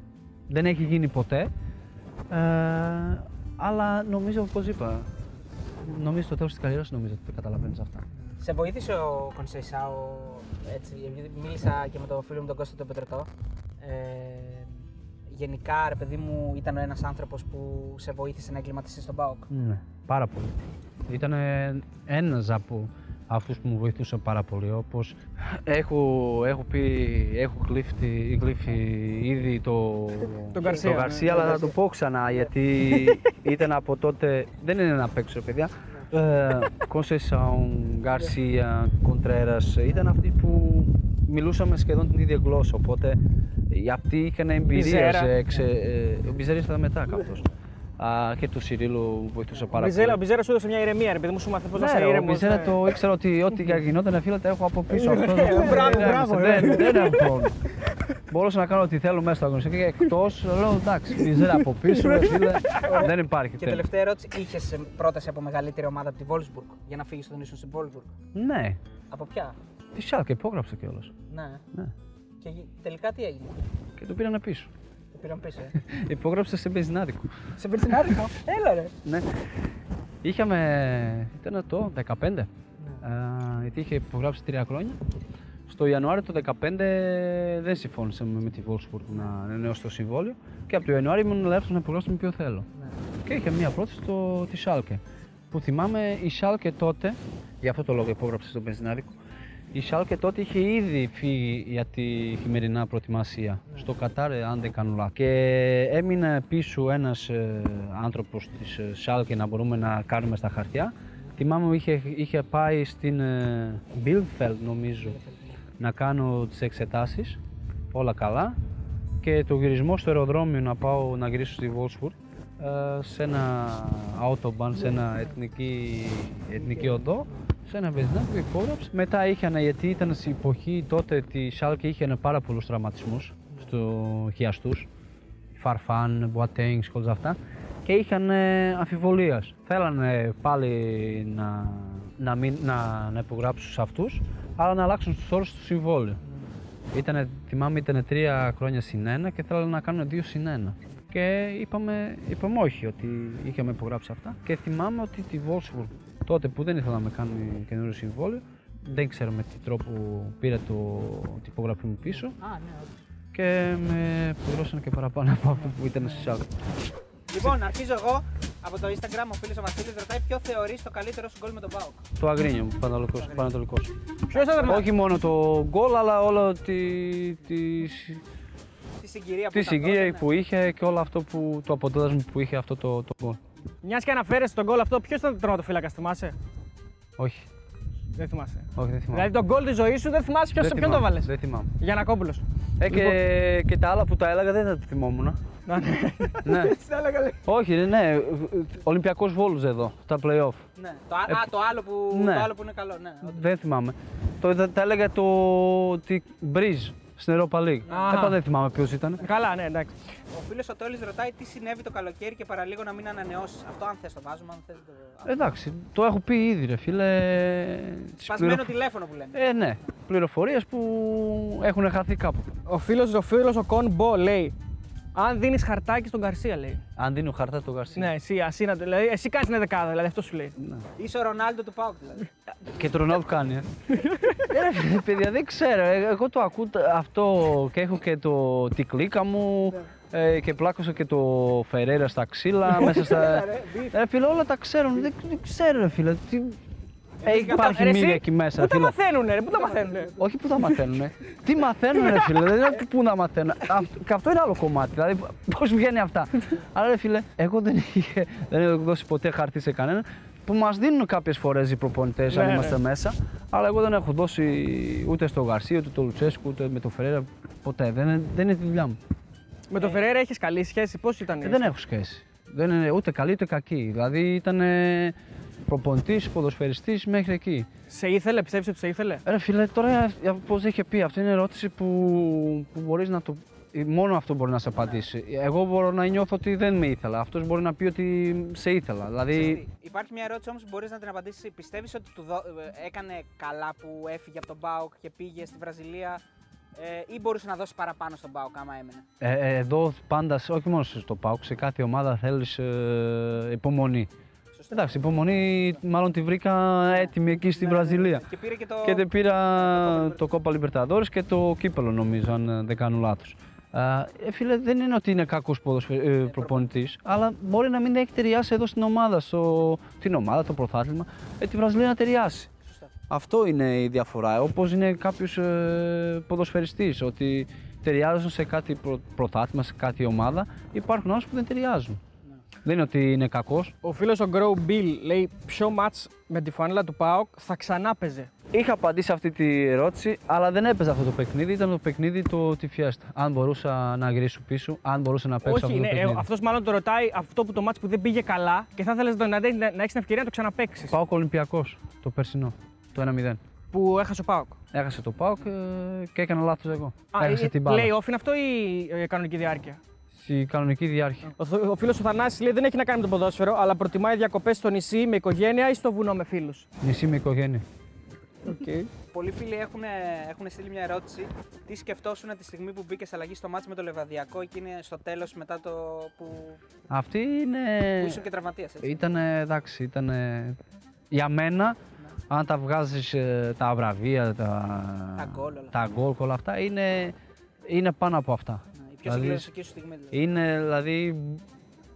δεν έχει γίνει ποτέ, ε, αλλά νομίζω, όπως είπα, νομίζω στο τέλος της καριέρας νομίζω ότι το καταλαβαίνεις αυτά. Σε βοήθησε ο Κονσεϊσάο, έτσι, επειδή μίλησα και με τον φίλο μου τον Κώστα τον Πετρετό. Ε, γενικά, ρε παιδί μου, ήταν ένας άνθρωπος που σε βοήθησε να εγκληματιστείς στον ΠΑΟΚ. Ναι, πάρα πολύ. Ήταν ένας από αυτούς που μου βοηθούσαν πάρα πολύ. Όπως έχω, έχω πει, έχω γλύφει, γλύφει ήδη το, Τον Γκαρσία, το ναι, Γκαρσία, τον αλλά θα Γκαρσία. το πω ξανά γιατί ήταν από τότε, δεν είναι να παίξω ρε παιδιά. Ε, Κονσεσάουν, Γκαρσία, Κοντρέρας, ήταν αυτοί που μιλούσαμε σχεδόν την ίδια γλώσσα, οπότε οι αυτοί είχαν εμπειρία Μπιζέρα. σε, ξε, ε, ο Μπιζέρης ήταν μετά κάπως. Α, και του Σιρίλου βοηθούσε πάρα Ο Μπιζέρα, ο πολύ. Μπιζέρα σου έδωσε μια ηρεμία, ρε παιδί μου, σου μάθε πώς να Ναι, είσαι ρε, ο ήρεμος, Μπιζέρα ναι. το ήξερα ότι ό,τι και γινόταν φίλε τα έχω από πίσω. Αυτό δεν- μπράβο, δεν- μπράβο, δεν- ναι. Δεν έχω πρόβλημα. Μπορούσα να κάνω ό,τι θέλω μέσα στο αγωνιστικό και εκτός λέω εντάξει, Μπιζέρα από πίσω, ρε φίλε. Δεν υπάρχει Και τέλος. τελευταία ερώτηση, είχες πρόταση από μεγαλύτερη ομάδα από τη Βόλσμπουργκ για να φύγεις στον ίσο στην Βόλσμπουργκ. Ναι, Από ποια; τη Σάλκε υπόγραψε κιόλας. Ναι. Ναι. Και γι- τελικά τι έγινε; Και το πήρανε πίσω. Το πήραν πίσω. Ε. Υπόγραψε σε μπεζινάδικο. Σε περσινάρικο. Έλα ρε. Ναι. Είχαμε. ήταν το 15. Ναι. Α, γιατί είχε υπογράψει τρία χρόνια. Στο Ιανουάριο του 2015 δεν συμφώνησα με τη Wolfsburg να ανανεώσω το συμβόλαιο και από το Ιανουάριο ήμουν ελεύθερος να υπογράψω με ποιο θέλω. Και είχε μια πρόταση στο, τη Σάλκε. Που θυμάμαι η Σάλκε τότε, για αυτό το λόγο υπόγραψε στον Πενζινάδικο, η Σάλκε τότε είχε ήδη φύγει για τη χειμερινά προετοιμασία στο Κατάρ, αν δεν κάνω λάθος. Και έμεινε πίσω ένας ε, άνθρωπος της ε, Σάλκε να μπορούμε να κάνουμε στα χαρτιά. Θυμάμαι είχε, είχε πάει στην ε, Bielefeld νομίζω να κάνω τις εξετάσεις, όλα καλά. Και το γυρισμό στο αεροδρόμιο να πάω να γυρίσω στη Wolfsburg ε, σε ένα autobahn, σε ένα εθνική, εθνική οδό, σε ένα βενζινά που υπόγραψε. Μετά είχαν, γιατί ήταν στην εποχή τότε τη Σάλκε είχε πάρα πολλούς τραυματισμούς στο χιαστούς, Φαρφάν, Μποατέινγκ και όλα αυτά και είχαν αμφιβολία. Θέλανε πάλι να, να, μην, να, να υπογράψουν σε αυτούς, αλλά να αλλάξουν τους όρους του συμβόλαιου. Ήτανε, θυμάμαι ήταν τρία χρόνια συν ένα και θέλανε να κάνουν δύο συν ένα. Και είπαμε, είπαμε όχι, ότι είχαμε υπογράψει αυτά. Και θυμάμαι ότι τη Wolfsburg τότε που δεν ήθελα να με κάνει καινούριο συμβόλαιο, δεν ξέρω με τι τρόπο πήρε το, την υπογραφή μου πίσω Α, ναι, όντως. και με πληρώσανε και παραπάνω από αυτό που ήταν στη Σάλκ. Λοιπόν, αρχίζω εγώ από το Instagram. Ο φίλος ο Βασίλης ρωτάει ποιο θεωρείς το καλύτερο σου γκολ με τον Πάοκ. Το Αγρίνιο, Πανατολικός, Πανατολικός. Ποιος θα τερματίσει. Όχι μόνο το γκολ, αλλά όλο τη, τη, Τη συγκυρία που τη ήταν συγκύρια τότε, ναι. που είχε και όλο αυτό που, το αποτέλεσμα που είχε αυτό το, το γκολ. Μιας και αναφέρεσαι τον γκολ αυτό, ποιος ήταν το τερματοφύλακα, θυμάσαι; Όχι, Δεν θυμάσαι. όχι δεν θυμάμαι. Δηλαδή τον γκολ της ζωής σου δεν θυμάσαι ποιος Δεν ποιον το θυμάμαι, βάλες; Δεν θυμάμαι. Γιανακόπουλος. Ε, και, και τα άλλα που τα έλεγα δεν θα τα θυμόμουν. ναι. Έτσι τα έλεγα. λέει. Όχι, ρε, ναι. Ολυμπιακός Βόλους εδώ, στα play-off. Ναι. Το, α, α, το, άλλο που, ναι. το άλλο που είναι καλό. Ναι, όντως. Δεν θυμάμαι. Το, τα, τα έλεγα το ότι Breeze στην Europa League. Αχα. Έπα δεν θυμάμαι ποιος ήταν. Καλά, ναι, εντάξει. Ο φίλος ο Τόλης ρωτάει τι συνέβη το καλοκαίρι και παραλίγο να μην ανανεώσεις. Αυτό αν θες το βάζουμε, αν θες το. Εντάξει, το έχω πει ήδη ρε φίλε. Τις Σπασμένο πληροφ- τηλέφωνο που λένε. Ε, ναι. Πληροφορίες που έχουν χαθεί κάπου. Ο φίλος ο φίλος ο Κον Μπο λέει. Αν δίνεις χαρτάκι στον Καρσία, λέει. Αν δίνω χαρτά το Γκαρσία. Ναι, εσύ, ασύνα, δηλαδή, εσύ κάνεις την δεκάδα, δηλαδή αυτό σου λέει. Ναι. Είσαι ο Ρονάλντο του Πάοκ δηλαδή. Και το Ρονάλντο κάνει, ε. ε ρε φίλε, παιδιά, δεν ξέρω. Ε, Εγώ το ακούω τ- αυτό και έχω και το, τη κλίκα μου ε, και πλάκωσα και το Φερέρα στα ξύλα, μέσα στα... Ε, φίλε, όλα τα ξέρουν. Δεν, δεν ξέρω, ρε φίλε. Τι... Ε, υπάρχει Ρε, εσύ, μύγα εκεί μέσα, Πού τα φίλε; μαθαίνουνε, ρε, πού τα μαθαίνουνε; Όχι που τα μαθαίνουνε. Τι μαθαίνουν, ρε φίλε. Δεν είναι ότι πού να μαθαίνουν. Αυτό, και αυτό είναι άλλο κομμάτι. Δηλαδή, πώς βγαίνει αυτά. Αλλά, ρε φίλε, εγώ δεν, είχε, δεν έχω δώσει ποτέ χαρτί σε κανέναν. Που μας δίνουν κάποιες φορές οι προπονητές, αν Ναι, είμαστε ναι. μέσα. Αλλά εγώ δεν έχω δώσει ούτε στο Γαρσία, ούτε το Λουτσέσκου, ούτε με το Φεραίρα. Ποτέ. Δεν, είναι- δεν είναι τη δουλειά μου. Με τον Φεραίρα έχεις καλή σχέση, πώς ήταν. η Ε, δεν έχω σχέση. Δεν είναι ούτε καλή ούτε κακή. Δηλαδή ήταν προπονητής, ποδοσφαιριστής μέχρι εκεί. Σε ήθελε, πιστεύεις ότι σε ήθελε; Ρε φίλε, τώρα πώς είχε πει, αυτή είναι ερώτηση που, που μπορείς να το. Μόνο αυτό μπορεί να σε απαντήσει. Εγώ μπορώ να νιώθω ότι δεν με ήθελα. Αυτός μπορεί να πει ότι σε ήθελα. Ξέρεις Δηλαδή. τι, Υπάρχει μια ερώτηση όμως που μπορείς να την απαντήσεις. Πιστεύεις ότι του δω- ε, έκανε καλά που έφυγε από τον Πάοκ και πήγε στη Βραζιλία ε, ή μπορούσε να δώσει παραπάνω στον Πάοκ άμα έμενε; Ε, ε, εδώ πάντα, όχι μόνο στο ΠΑΟΚ, σε κάθε ομάδα θέλεις ε, υπομονή. Σωστό. Εντάξει, υπομονή μάλλον τη βρήκα έτοιμη εκεί στη Ναι, ναι, Βραζιλία. ναι. Και πήρε και το. Και δεν πήρα το Κόπα Λιμπερταδόρες και το κύπελο νομίζω, αν ε, δεν κάνω λάθος. Α, Ε, φίλε, δεν είναι ότι είναι κακός ποδοσφαι... ε, προπονητής, αλλά μπορεί να μην έχει ταιριάσει εδώ στην ομάδα, στο... την ομάδα, το πρωτάθλημα, ε, τη Βραζιλία να ταιριάσει. Σωστά. Αυτό είναι η διαφορά, όπως είναι κάποιος ε, ποδοσφαιριστής, ότι ταιριάζουν σε κάτι πρω... πρωτάθλημα, σε κάτι ομάδα, υπάρχουν άλλους που δεν ταιριάζουν. Δεν είναι ότι είναι κακός. Ο φίλος ο Grow Bill λέει ποιο match με τη φανέλα του Πάοκ θα ξανά παίζε; Είχα απαντήσει αυτή τη ερώτηση, αλλά δεν έπαιζε αυτό το παιχνίδι. Ήταν το παιχνίδι το τη Fiesta. Αν μπορούσα να γυρίσω πίσω, αν μπορούσα να παίξω Όχι, αυτό ναι, το παιχνίδι. αυτός μάλλον το ρωτάει αυτό που το match που δεν πήγε καλά και θα ήθελες να, να, να έχεις την ευκαιρία να το ξαναπέξει. Πάω Ολυμπιακός το περσινό, το 1-0. Που έχασε ο Πάοκ. Έχασε το Πάοκ ε, και έκανα λάθος εγώ. Α, Έχασε ε, την μπάλα. Play-off είναι αυτό ή ε, κανονική διάρκεια; Στη κανονική διάρκεια. Ο, Θ- ο φίλος ο Θανάσης λέει δεν έχει να κάνει με το ποδόσφαιρο, αλλά προτιμάει διακοπές στο νησί με οικογένεια ή στο βουνό με φίλους. Νησί με οικογένεια. Okay. Πολλοί φίλοι έχουν, έχουν στείλει μια ερώτηση. Τι σκεφτόσουν τη στιγμή που μπήκε αλλαγή στο μάτς με το Λεβαδιακό και είναι στο τέλος μετά το. που, Αυτή είναι. που ήσουν και τραυματίας. Ήταν εντάξει, ήταν. Για μένα Αν τα βγάζεις ε, τα βραβεία, τα, Τα γκολ, όλα. τα γκολ και όλα αυτά, είναι, είναι πάνω από αυτά. Ναι, η πιο Δηλαδή, συγκλονιστική σου στιγμή. Δηλαδή. Είναι δηλαδή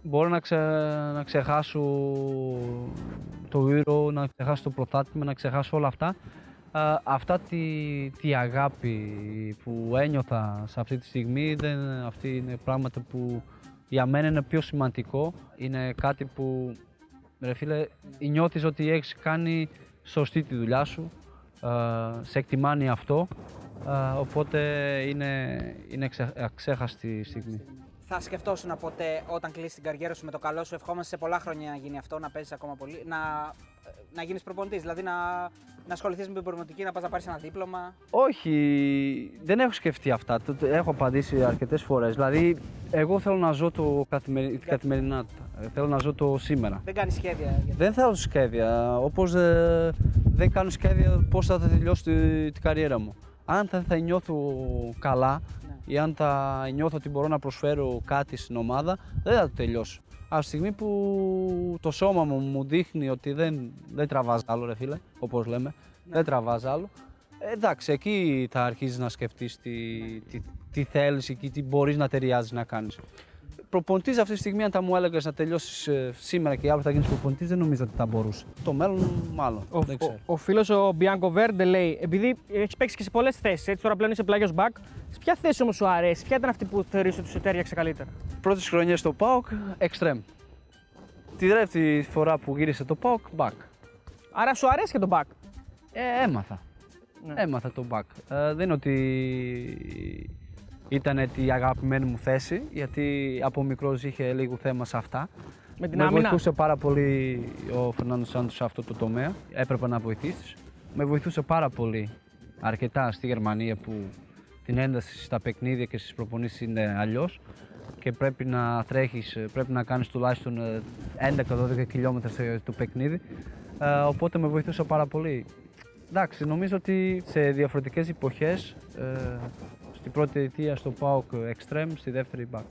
μπορώ να, ξε, να ξεχάσω το Euro, να ξεχάσω το πρωτάθλημα, να ξεχάσω όλα αυτά. Α, αυτά τη, τη αγάπη που ένιωθα σε αυτή τη στιγμή, δεν, αυτή είναι πράγματα που για μένα είναι πιο σημαντικό. Είναι κάτι που, ρε φίλε, νιώθεις ότι έχεις κάνει σωστή τη δουλειά σου, α, σε εκτιμάνει αυτό, α, οπότε είναι, είναι ξε- αξέχαστη στιγμή. Θα σκεφτόσουν ποτέ όταν κλείσει την καριέρα σου με το καλό σου, ευχόμαστε σε πολλά χρόνια να γίνει αυτό, να παίζεις ακόμα πολύ, να, να γίνεις προπονητής. Δηλαδή να, να ασχοληθείς με την προπονητική, να πας να πάρεις ένα δίπλωμα. Όχι, δεν έχω σκεφτεί αυτά. Το- το Έχω απαντήσει αρκετές φορές. Δηλαδή, εγώ θέλω να ζω το καθημερι... την καθημερινότητα. Ε, Θέλω να ζω το σήμερα. Δεν κάνεις σχέδια. για- Δεν θέλω σχέδια. Όπως δεν κάνω σχέδια πώς θα τελειώσω τη- την καριέρα μου. Αν θα, θα νιώθω καλά Ναι. ή αν θα νιώθω ότι μπορώ να προσφέρω κάτι στην ομάδα, δεν θα το τελειώσω. Από τη στιγμή που το σώμα μου μου δείχνει ότι δεν, δεν τραβάς άλλο, ρε φίλε, όπως λέμε, δεν τραβάς άλλο, ε, εντάξει, εκεί θα αρχίσεις να σκεφτείς τι, τι, τι θέλεις και τι μπορείς να ταιριάζεις να κάνεις. Προπονητής αυτή τη στιγμή, αν θα μου έλεγες να τελειώσεις σήμερα και αύριο θα γίνεις προπονητής, δεν νομίζω ότι θα μπορούσε. Το μέλλον, μάλλον. Ο, δεν ξέρω. ο, ο φίλος ο Μπιάνκο Βέρντε λέει: Επειδή έχεις παίξει και σε πολλές θέσεις, έτσι τώρα πλέον είσαι πλάγιος μπακ, σε ποια θέση όμως σου αρέσει, ποια ήταν αυτή που θεωρείς ότι σου τέριαξε καλύτερα; Πρώτες χρονιές στο ΠΑΟΚ, extreme. Τη δεύτερη φορά που γύρισε το ΠΑΟΚ, back. Άρα σου αρέσει και το μπακ. Ε, έμαθα. Ναι. Έμαθα το back. Ε, δεν είναι ότι ήταν η αγαπημένη μου θέση, γιατί από μικρός είχε λίγο θέμα σε αυτά. Με την με άμυνα. βοηθούσε πάρα πολύ ο Φερνάντο Σάντος σε αυτό το τομέα. Έπρεπε να βοηθήσεις. Με βοηθούσε πάρα πολύ αρκετά στη Γερμανία που την ένταση στα παιχνίδια και στις προπονήσεις είναι αλλιώς και πρέπει να τρέχεις, πρέπει να κάνεις τουλάχιστον ε, 11-12 χιλιόμετρα σε- το παιχνίδι. Ε, οπότε με βοηθούσε πάρα πολύ. Εντάξει, νομίζω ότι σε διαφορετικές εποχές, ε, στην πρώτη αιτία στο ΠΑΟΚ Extreme, στη δεύτερη back.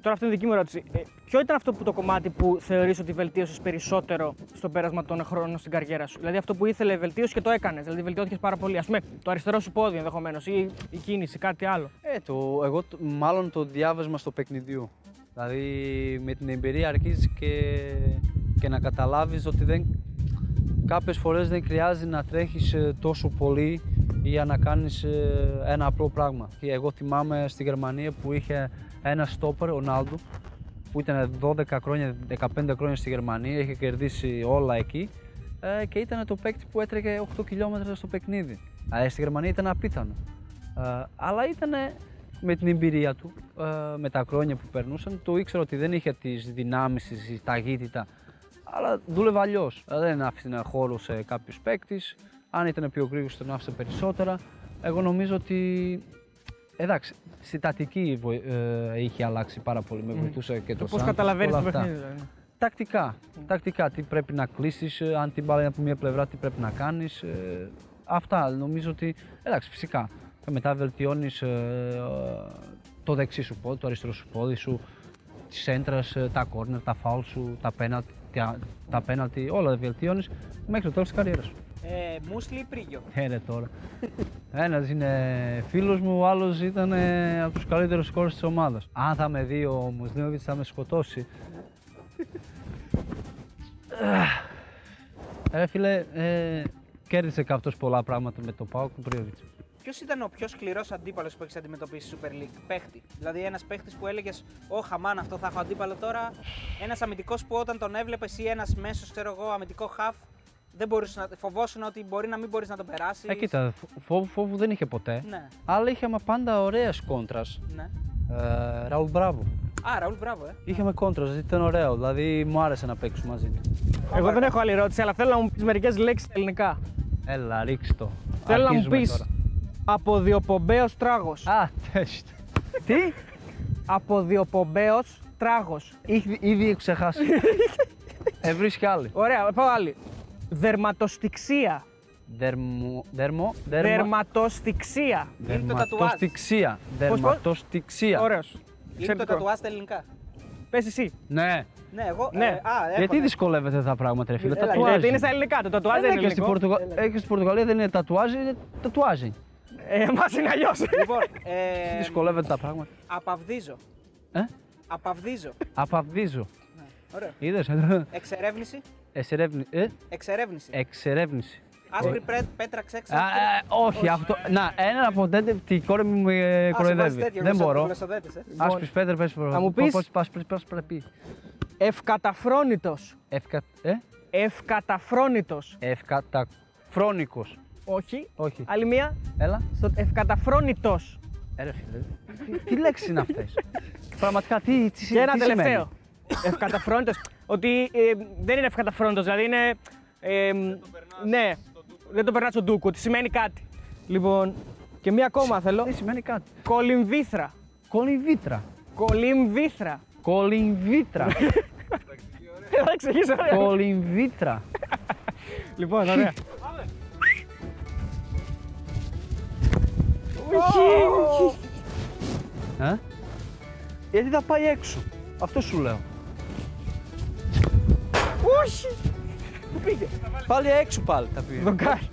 Τώρα αυτή είναι η δική μου ερώτηση. Ε, ποιο ήταν αυτό που το κομμάτι που θεωρείς ότι βελτίωσες περισσότερο στο πέρασμα των χρόνων στην καριέρα σου; Δηλαδή αυτό που ήθελε βελτίωση και το έκανες. Δηλαδή βελτιώθηκες πάρα πολύ. Α πούμε το αριστερό σου πόδι ενδεχομένως ή η κίνηση, κάτι άλλο. Ε, το, εγώ το- μάλλον το διάβασμα στο παιχνιδιού. Δηλαδή με την εμπειρία αρχίζεις και, και να καταλάβεις ότι δεν, κάποιες φορές δεν χρειάζεται να τρέχεις ε, τόσο πολύ για να κάνεις ε, ένα απλό πράγμα. Και εγώ θυμάμαι στη Γερμανία που είχε ένα στόπερ, ο Νάλντο, που ήταν 12 χρόνια, 15 χρόνια στη Γερμανία, είχε κερδίσει όλα εκεί ε, και ήταν το παίκτη που έτρεχε 8 χιλιόμετρα στο παιχνίδι. Αλλά στη Γερμανία ήταν απίθανο. Ε, αλλά ήταν με την εμπειρία του, ε, με τα χρόνια που περνούσαν, το ήξερα ότι δεν είχε τις δυνάμεις, τη ταχύτητα, αλλά δούλευε αλλιώς. Δεν άφηνε χώρο σε κάποιους παίκτη. Αν ήταν πιο γρήγορος, τον άφησε περισσότερα. Εγώ νομίζω ότι. Εντάξει, στη τακτική βοη- ε, είχε αλλάξει πάρα πολύ. Με βοηθούσε και το, Το πώ Σάντος, καταλαβαίνεις όλα το αυτά. παιχνίδι. δηλαδή. Τακτικά. Τακτικά. Τι πρέπει να κλείσεις, αν την μπάλα είναι από μία πλευρά, τι πρέπει να κάνεις. αυτά. Νομίζω ότι. Εντάξει, φυσικά. Και μετά βελτιώνεις το δεξί σου πόδι, το αριστερό σου πόδι σου, της έντρας, τα κόρνερ, τα φάουλ σου, τα πέναλτι, τα, τα penalty, όλα βελτιώνεις μέχρι το τέλος της καριέρας σου. Ε, μουσλι ή πρίγιο. Ε, ρε, τώρα. Ένας είναι φίλος μου, ο άλλος ήταν ε, από τους καλύτερους σκόρου της ομάδας. Αν θα με δει ο Μουσλίμοβιτ, θα με σκοτώσει. Ρε φίλε, ε, κέρδισε και αυτός πολλά πράγματα με το ΠΑΟΚ του Πρίγιοβιτς. Ποιος ήταν ο πιο σκληρός αντίπαλος που έχεις αντιμετωπίσει στη Super League, παίχτη. Δηλαδή, ένας παίχτης που έλεγες: Ωχ αμάν, αυτό θα έχω αντίπαλο τώρα. Ένας αμυντικός που όταν τον έβλεπες ή ένας μέσος, ξέρω εγώ, αμυντικό χαφ, δεν μπορούσε να. φοβόσουν ότι μπορεί να μην μπορείς να τον περάσεις. Ε, κοίτα, φόβου, φόβου δεν είχε ποτέ. Ναι, Αλλά είχαμε πάντα ωραίες κόντρας. ναι. Ε, Ραούλ Μπράβο. Α, Ραούλ Μπράβο, ε. Είχαμε κόντρας, ήταν ωραίο. Δηλαδή μου άρεσε να παίξουμε μαζί του. Εγώ δεν έχω άλλη ερώτηση, αλλά θέλω να μου πεις μερικές λέξεις στα ελληνικά. Έλα, ρίξ' το. Θέλω να μου Αρχίζουμε πεις τώρα. Αποδιοπομπαίο τράγος. Α, τέστο. Τι; Αποδιοπομπαίο τράγος. Ήδη, ήδη έχω ξεχάσει. ε, βρίσκει άλλη. Ωραία, πάω άλλη. Δερματοστηξία. Δερμο, δερμο, δερμα, Δερματοστηξία. Είναι το τατουάζ. δερματοστηξία. πώς; Δερματοστηξία. Ωραίος. Είναι το τατουάζ στα ελληνικά. Πες εσύ. Ναι. Ναι, εγώ. Ναι. ε, α, έχω, Γιατί ναι. δυσκολεύεται τα πράγματα, ρε φίλε; Έλα, Τατουάζ. Γιατί είναι στα ελληνικά, το τατουάζ Ε, δεν ναι, είναι και στην, ελληνικό. Πορτογα... ε, και στην Πορτογαλία δεν είναι τατουάζ, είναι τατουάζ. Ε, εμάς είναι αλλιώς. Λοιπόν, ε, Δυσκολεύεται τα πράγματα. απαυδίζω. Ε; Απαυδίζω. Απαυδίζω. Ωραία. Είδες, Εξερεύνηση. Εσερεύνη... ε, Εξερεύνηση. εξερεύνηση. Άσπρη πρέ- πέτρα ξέξα. Α, ε, όχι, αυτό. Να, ένα από τέτοια η κόρη μου με κοροϊδεύει. Δεν μπορώ. ε. Άσπρης πέτρα, πες Θα μου πεις- Πώς πας, πώς πρέπει. Ευκαταφρόνητος. Ευκα... Ε; Ευκαταφρόνητος. Ευκαταφρόνικος. Όχι. Όχι. Άλλη μία. Έλα. Στο ευκαταφρόνητος. Έρε φίλε. Τι- Τι λέξεις είναι αυτές; Πραγματικά, τι, τι, Και ένα τι σημαίνει; τελευταίο. Ευκαταφρόνητος. Ότι ε, δεν είναι ευκαταφρόνητος, δηλαδή είναι. ε, ναι, δεν το περνάς στον ντούκο, ότι σημαίνει κάτι. Λοιπόν, και μία ακόμα θέλω. Τι σημαίνει κάτι; Κολυμβήθρα. Κολυμβήτρα. Κολυμβήθρα. Κολυμβήτρα. Θα τα εξηγήσω, ωραία. Κολυμβήτρα. Λοιπόν, ωραία. Ε; Γιατί θα πάει έξω. Αυτό σου λέω. Όχι! Πού πήγε; Πάλι έξω πάλι τα πήγε. Δοκάρι.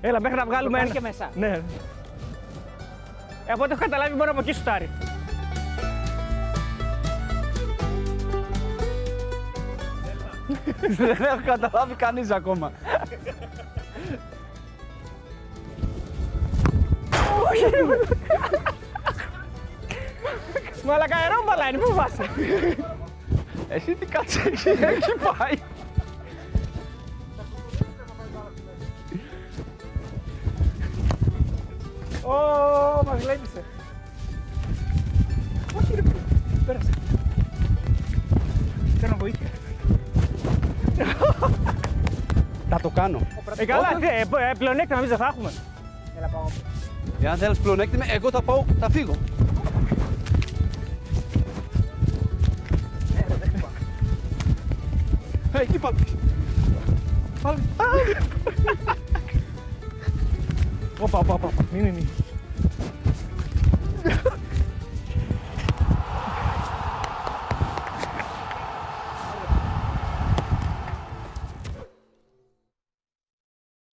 Έλα, μέχρι να βγάλουμε κάνει ένα. και μέσα. Ναι. Ε, από ό,τι έχω καταλάβει μόνο από εκεί σουτάρει. Δεν έχω καταλάβει κανείς ακόμα. Μαλακα αερόμπαλα είναι, πού βάσαι. Εσύ τι κάτσε εκεί, εκεί πάει. Ω, μας γλέντισε. Όχι ρε παιδί, πέρασε. Θέλω βοήθεια. Θα το κάνω. Ε, καλά, τι, ε, ε, πλεονέκτημα εμείς δεν θα έχουμε. Έλα, πάω. Εάν θέλεις πλεονέκτημα, εγώ θα πάω, θα φύγω. Ε, εκεί πάμε. Πάμε. ωπα ωπα ωπα, μην, μην.